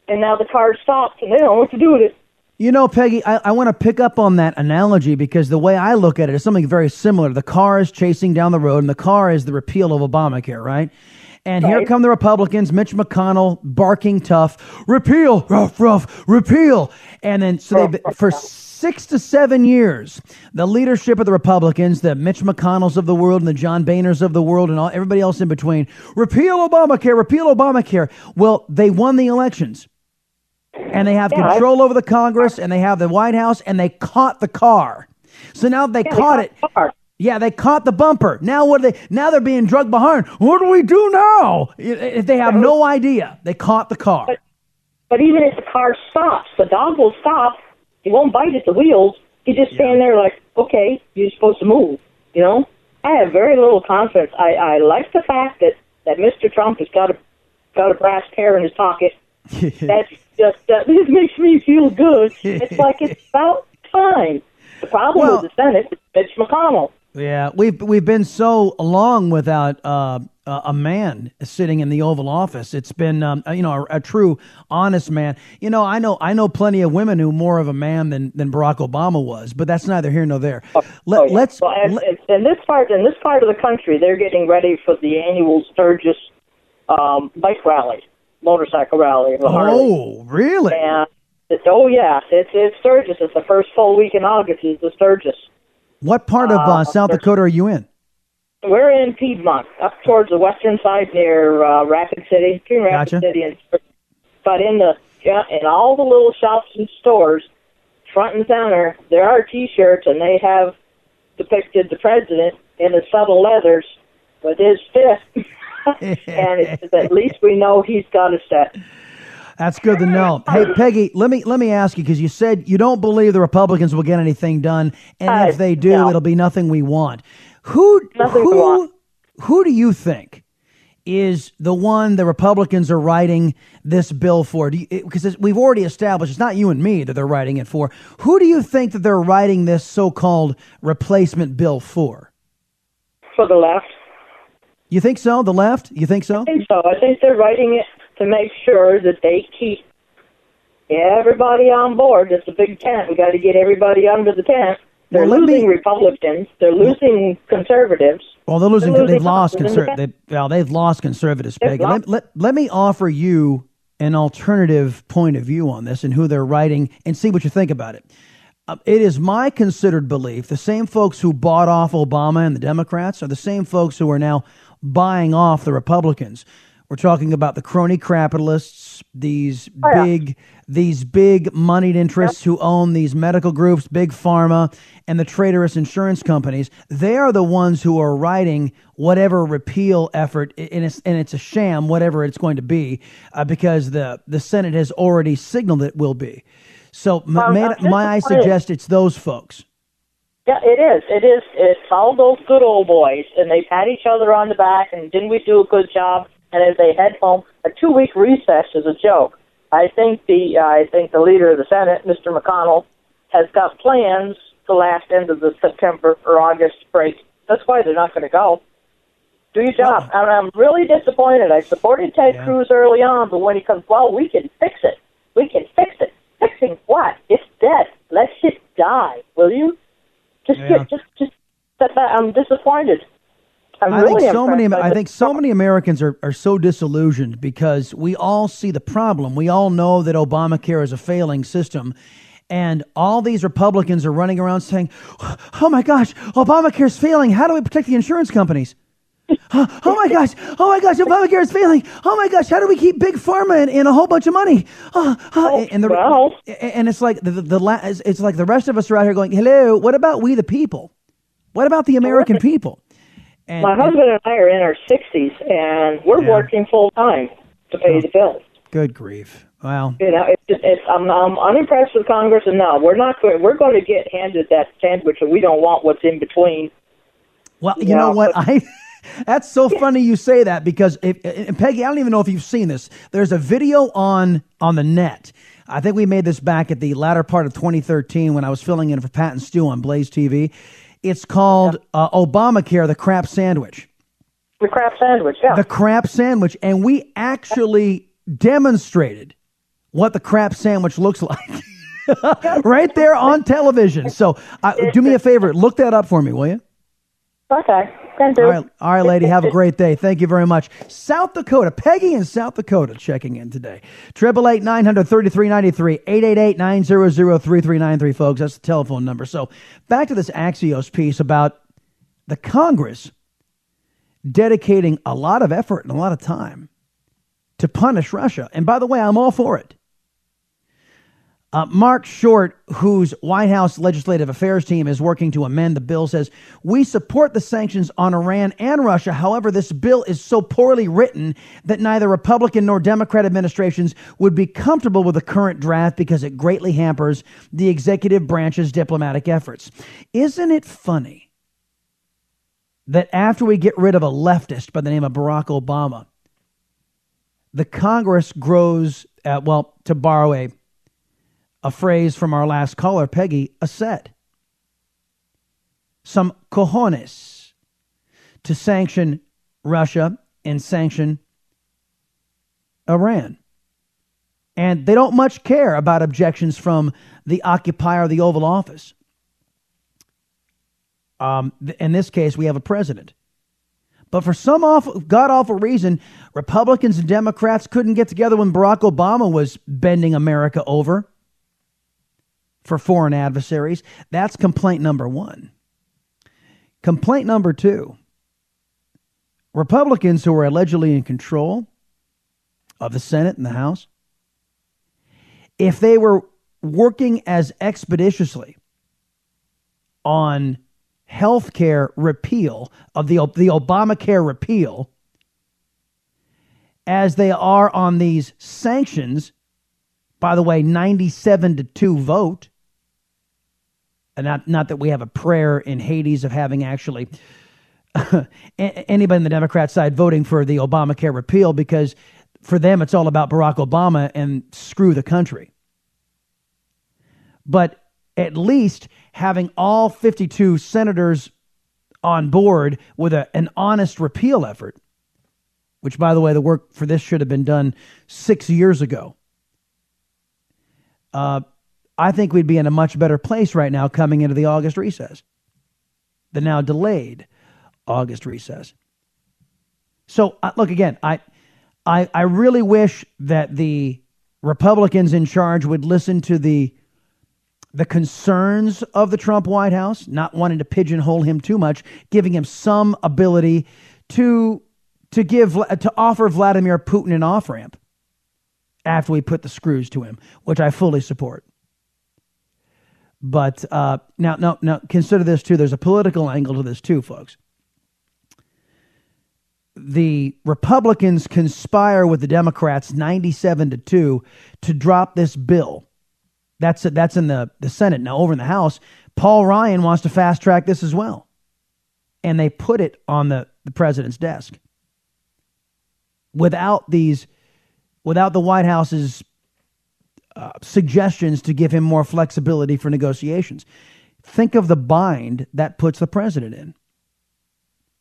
and now the car stopped and they don't know what to do with it. You know, Peggy, I, I want to pick up on that analogy because the way I look at it is something very similar. The car is chasing down the road, and the car is the repeal of Obamacare, right? And here come the Republicans, Mitch McConnell barking tough, repeal, rough, rough, repeal. And then, so they for six to seven years, the leadership of the Republicans, the Mitch McConnells of the world and the John Boehners of the world and all, everybody else in between, repeal Obamacare, repeal Obamacare. Well, they won the elections and they have Yeah, I- control over the Congress and they have the White House and they caught the car. So now they Yeah, they caught caught it. the. Yeah, they caught the bumper. Now what are they? Now they're being drugged behind. What do we do now? If eh, they have no idea, they caught the car. But even if the car stops, the dog will stop. He won't bite at the wheels. He just stand there like, okay, you're supposed to move, you know? I have very little confidence. I, I like the fact that, that Mr. Trump has got a got a brass pair in his pocket. <laughs> That's just that this makes me feel good. It's like it's <laughs> about time. The problem Well- with the Senate Mitch McConnell. Yeah, we've we've been so long without uh, a man sitting in the Oval Office. It's been um, you know a, a true honest man. You know, I know I know plenty of women who more of a man than than Barack Obama was, but that's neither here nor there. Let, Oh, yeah. Let's Well, and, and in this part in this part of the country, they're getting ready for the annual Sturgis um, bike rally, motorcycle rally. Oh, really? And it's, oh yeah, it's it's Sturgis. It's the first full week in August. Is the Sturgis. What part of uh, Uh, South Dakota are you in? We're in Piedmont, up towards the western side near uh, Rapid City, between Rapid Gotcha. City and. But in the yeah, in all the little shops and stores, front and center, there are T-shirts, and they have depicted the president in the subtle leathers with his fist, <laughs> and it's, at least we know he's got a set. That's good to know. Hey, Peggy, let me let me ask you because you said you don't believe the Republicans will get anything done, and Uh, if they do, no. it'll be nothing we want. Who Nothing who want. who do you think is the one the Republicans are writing this bill for? Because we've already established it's not you and me that they're writing it for. Who do you think that they're writing this so-called replacement bill for? For the left. You think so? The left? You think so? I think so. I think they're writing it to make sure that they keep everybody on board. It's a big tent. We got to get everybody under the tent. They're Well, let me- losing Republicans. They're losing conservatives. Well, they're losing. They're they've lost conservatives conser- and they, well, they've lost conservatives, Peggy. lost- Let, let, let me offer you an alternative point of view on this and who they're writing and see what you think about it. Uh, it is my considered belief the same folks who bought off Obama and the Democrats are the same folks who are now buying off the Republicans. We're talking about the crony capitalists, these Oh, yeah. big, these big moneyed interests who own these medical groups, big pharma, and the traitorous insurance companies. They are the ones who are writing whatever repeal effort, and it's and it's a sham, whatever it's going to be, uh, because the the Senate has already signaled it will be. So, Um, may, may I just a point. suggest it's those folks? Yeah, it is. It is. It's all those good old boys, and they pat each other on the back. And didn't we do a good job? And as they head home, a two-week recess is a joke. I think the uh, I think the leader of the Senate, Mr. McConnell, has got plans to last into the September or August break. That's why they're not going to go. Do your job. And I'm really disappointed. I supported Ted Yeah. Cruz early on, but when he comes, well, we can fix it. We can fix it. Fixing what? It's dead. Let it die, will you? Just Yeah. get, just, just. That, that, I'm disappointed. I'm I really think so many. I think so many Americans are, are so disillusioned because we all see the problem. We all know that Obamacare is a failing system, and all these Republicans are running around saying, "Oh my gosh, Obamacare is failing. How do we protect the insurance companies?" oh <laughs> oh my gosh! Oh my gosh! Obamacare is failing. Oh my gosh! How do we keep big pharma and, and a whole bunch of money? Oh, <laughs> oh, and the well. and it's like the the, the la- it's it's like the rest of us are out here going, "Hello, what about we the people? What about the American people?" And, My husband and I are in our 60s, and we're Yeah. working full time to pay the bills. Good grief! Wow. You know, it's just, it's, I'm, I'm unimpressed with Congress, and no, we're not going. We're going to get handed that sandwich, and we don't want what's in between. Well, you Yeah, know what? but- I <laughs> that's so funny you say that because if Peggy, I don't even know if you've seen this. There's a video on on the net. I think we made this back at the latter part of 2013 when I was filling in for Pat and Stu on Blaze TV. It's called uh, Obamacare: The Crap Sandwich. The crap sandwich, yeah. The crap sandwich, and we actually demonstrated what the crap sandwich looks <laughs> like right there on television. So, uh, do me a favor, look that up for me, will you? Okay, can do. All right, all right, lady. Have a great day. Thank you very much. South Dakota, Peggy in South Dakota checking in today. Triple eight nine hundred thirty three ninety three eight eight eight nine zero zero three three nine three. Folks, that's the telephone number. So back to this Axios piece about the Congress dedicating a lot of effort and a lot of time to punish Russia. And by the way, I'm all for it. Uh, Marc Short, whose White House Legislative Affairs team is working to amend the bill, says we support the sanctions on Iran and Russia. However, this bill is so poorly written that neither Republican nor Democrat administrations would be comfortable with the current draft because it greatly hampers the executive branch's diplomatic efforts. Isn't it funny that after we get rid of a leftist by the name of Barack Obama, the Congress grows, uh, well, to borrow a, a phrase from our last caller, Peggy, a set. Some cojones to sanction Russia and sanction Iran. And they don't much care about objections from the occupier of the Oval Office. Um, in this case, we have a president. But for some awful, god awful reason, Republicans and Democrats couldn't get together when Barack Obama was bending America over for foreign adversaries. That's complaint number one. Complaint number two Republicans who are allegedly in control of the Senate and the House, if they were working as expeditiously on health care repeal of the, the Obamacare repeal as they are on these sanctions. By the way, 97 to 2 vote. And not, not that we have a prayer in Hades of having actually <laughs> anybody on the Democrat side voting for the Obamacare repeal because for them it's all about Barack Obama and screw the country. But at least having all 52 senators on board with a, an honest repeal effort, which, by the way, the work for this should have been done six years ago. Uh, I think we'd be in a much better place right now coming into the August recess, the now delayed August recess. So, uh, look again, I, I, I really wish that the Republicans in charge would listen to the the concerns of the Trump White House, not wanting to pigeonhole him too much, giving him some ability to to give to offer Vladimir Putin an off ramp after we put the screws to him, which I fully support. But uh, now, now, now, consider this too. There's a political angle to this too, folks. The Republicans conspire with the Democrats, 97 to two, to drop this bill that's that's in the, the Senate. Now, over in the House, Paul Ryan wants to fast track this as well. And they put it on the, the president's desk. Without these, without the White House's uh, suggestions to give him more flexibility for negotiations. Think of the bind that puts the president in.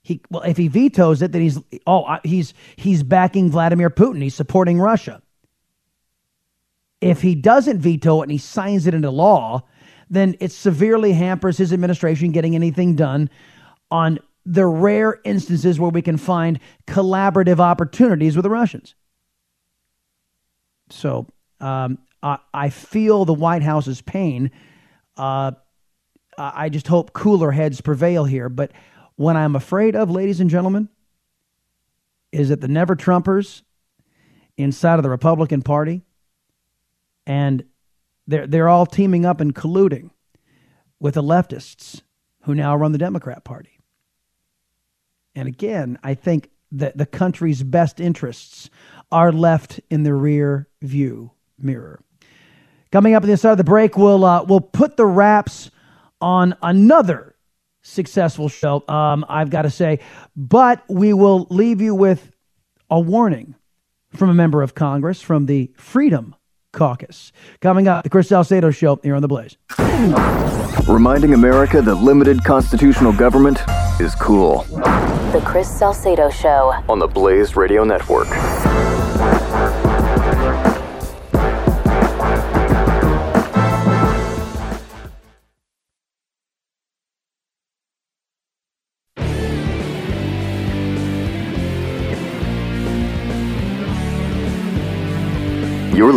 He well, if he vetoes it, then he's oh he's he's backing Vladimir Putin. He's supporting Russia. If he doesn't veto it and he signs it into law, then it severely hampers his administration getting anything done on the rare instances where we can find collaborative opportunities with the Russians. So um, I, I, feel the White House's pain. Uh, I just hope cooler heads prevail here. But what I'm afraid of, ladies and gentlemen, is that the never Trumpers inside of the Republican Party and they're, they're all teaming up and colluding with the leftists who now run the Democrat Party. And again, I think that the country's best interests are left in the rear view mirror. Coming up at the start of the break, we'll, uh, we'll put the wraps on another successful show, um, I've got to say, but we will leave you with a warning from a member of Congress from the Freedom Caucus. Coming up, the Chris Salcedo Show here on The Blaze. Reminding America that limited constitutional government is cool. The Chris Salcedo Show on the Blaze Radio Network.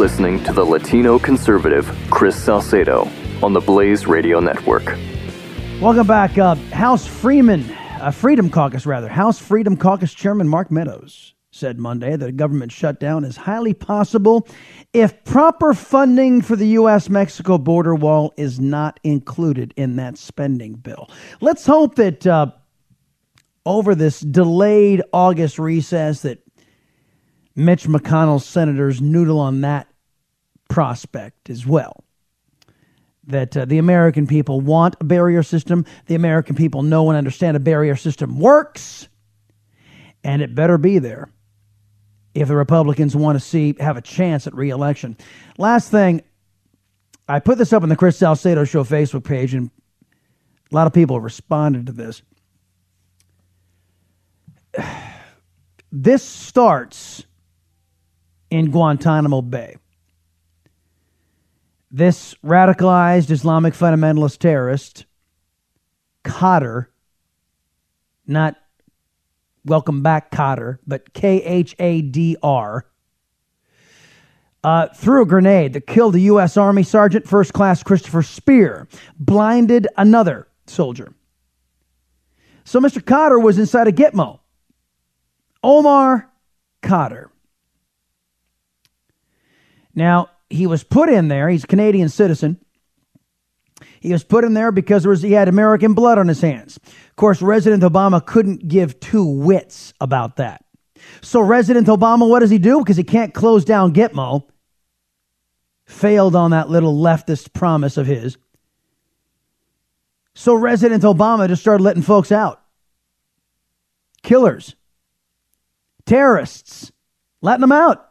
Listening to the Latino conservative Chris Salcedo on the Blaze Radio Network. Welcome back. Uh, House Freeman, uh, Freedom Caucus, rather. House Freedom Caucus Chairman Mark Meadows said Monday that a government shutdown is highly possible if proper funding for the U.S. Mexico border wall is not included in that spending bill. Let's hope that uh, over this delayed August recess that Mitch McConnell's senators noodle on that prospect as well. that uh, the American people want a barrier system. The American people know and understand a barrier system works, and it better be there if the Republicans want to see have a chance at reelection. Last thing, I put this up on the Chris Salcedo Show Facebook page, and a lot of people responded to this. <sighs> This starts in Guantanamo Bay. This radicalized Islamic fundamentalist terrorist, Khadr, not welcome back Kotter, but K H A D R, uh, threw a grenade that killed a U.S. Army Sergeant First Class Christopher Speer, blinded another soldier. So Mr. Khadr was inside a Gitmo. Omar Khadr. Now, he was put in there. He's a Canadian citizen. He was put in there because was, he had American blood on his hands. Of course, President Obama couldn't give two wits about that. So, President Obama, what does he do? Because he can't close down Gitmo, failed on that little leftist promise of his. So, President Obama just started letting folks out. Killers, terrorists, letting them out.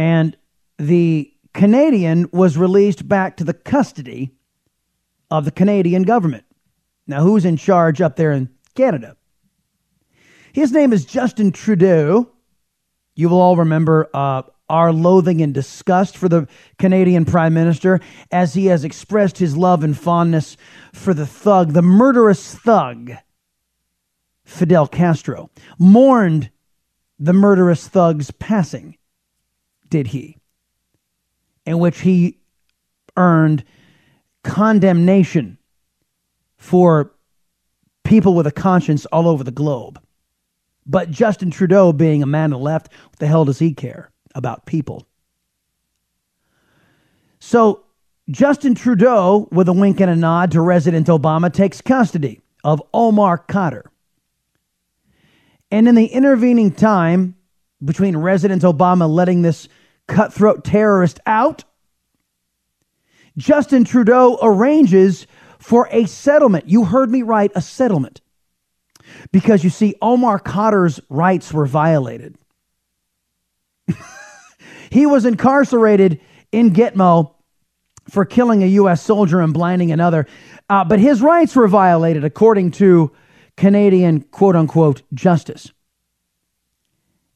And the Canadian was released back to the custody of the Canadian government. Now, who's in charge up there in Canada? His name is Justin Trudeau. You will all remember uh, our loathing and disgust for the Canadian Prime Minister as he has expressed his love and fondness for the thug, the murderous thug, Fidel Castro. Mourned the murderous thug's passing, did he? In which he earned condemnation for people with a conscience all over the globe. But Justin Trudeau, being a man of the left, what the hell does he care about people? So Justin Trudeau, with a wink and a nod to President Obama, takes custody of Omar Khadr. And in the intervening time between President Obama letting this cutthroat terrorist out Justin Trudeau arranges for a settlement. You heard me right, a settlement. Because you see, Omar Khadr's rights were violated. <laughs> he was incarcerated in Gitmo for killing a U.S. soldier and blinding another, uh, but his rights were violated according to Canadian quote unquote justice.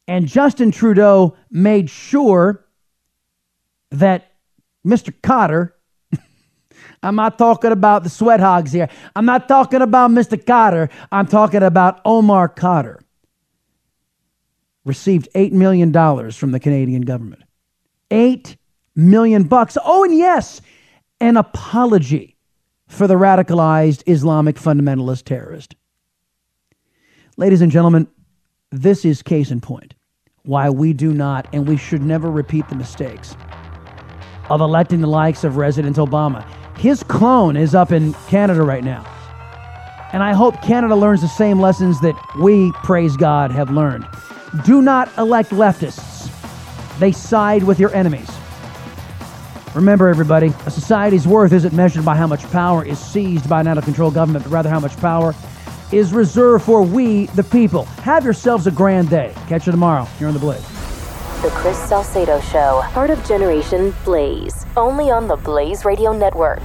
And Justin Trudeau made sure that Mr. Khadr, <laughs> I'm not talking about the sweat hogs here. I'm not talking about Mr. Kotter. I'm talking about Omar Khadr. Received $8 million from the Canadian government. 8 million bucks. Oh, and yes, an apology for the radicalized Islamic fundamentalist terrorist. Ladies and gentlemen, this is case in point why we do not and we should never repeat the mistakes of electing the likes of President Obama. His clone is up in Canada right now. And I hope Canada learns the same lessons that we, praise God, have learned. Do not elect leftists, they side with your enemies. Remember, everybody, a society's worth isn't measured by how much power is seized by an out of control government, but rather how much power is reserved for we, the people. Have yourselves a grand day. Catch you tomorrow here on The Blaze. The Chris Salcedo Show, part of Generation Blaze, only on the Blaze Radio Network.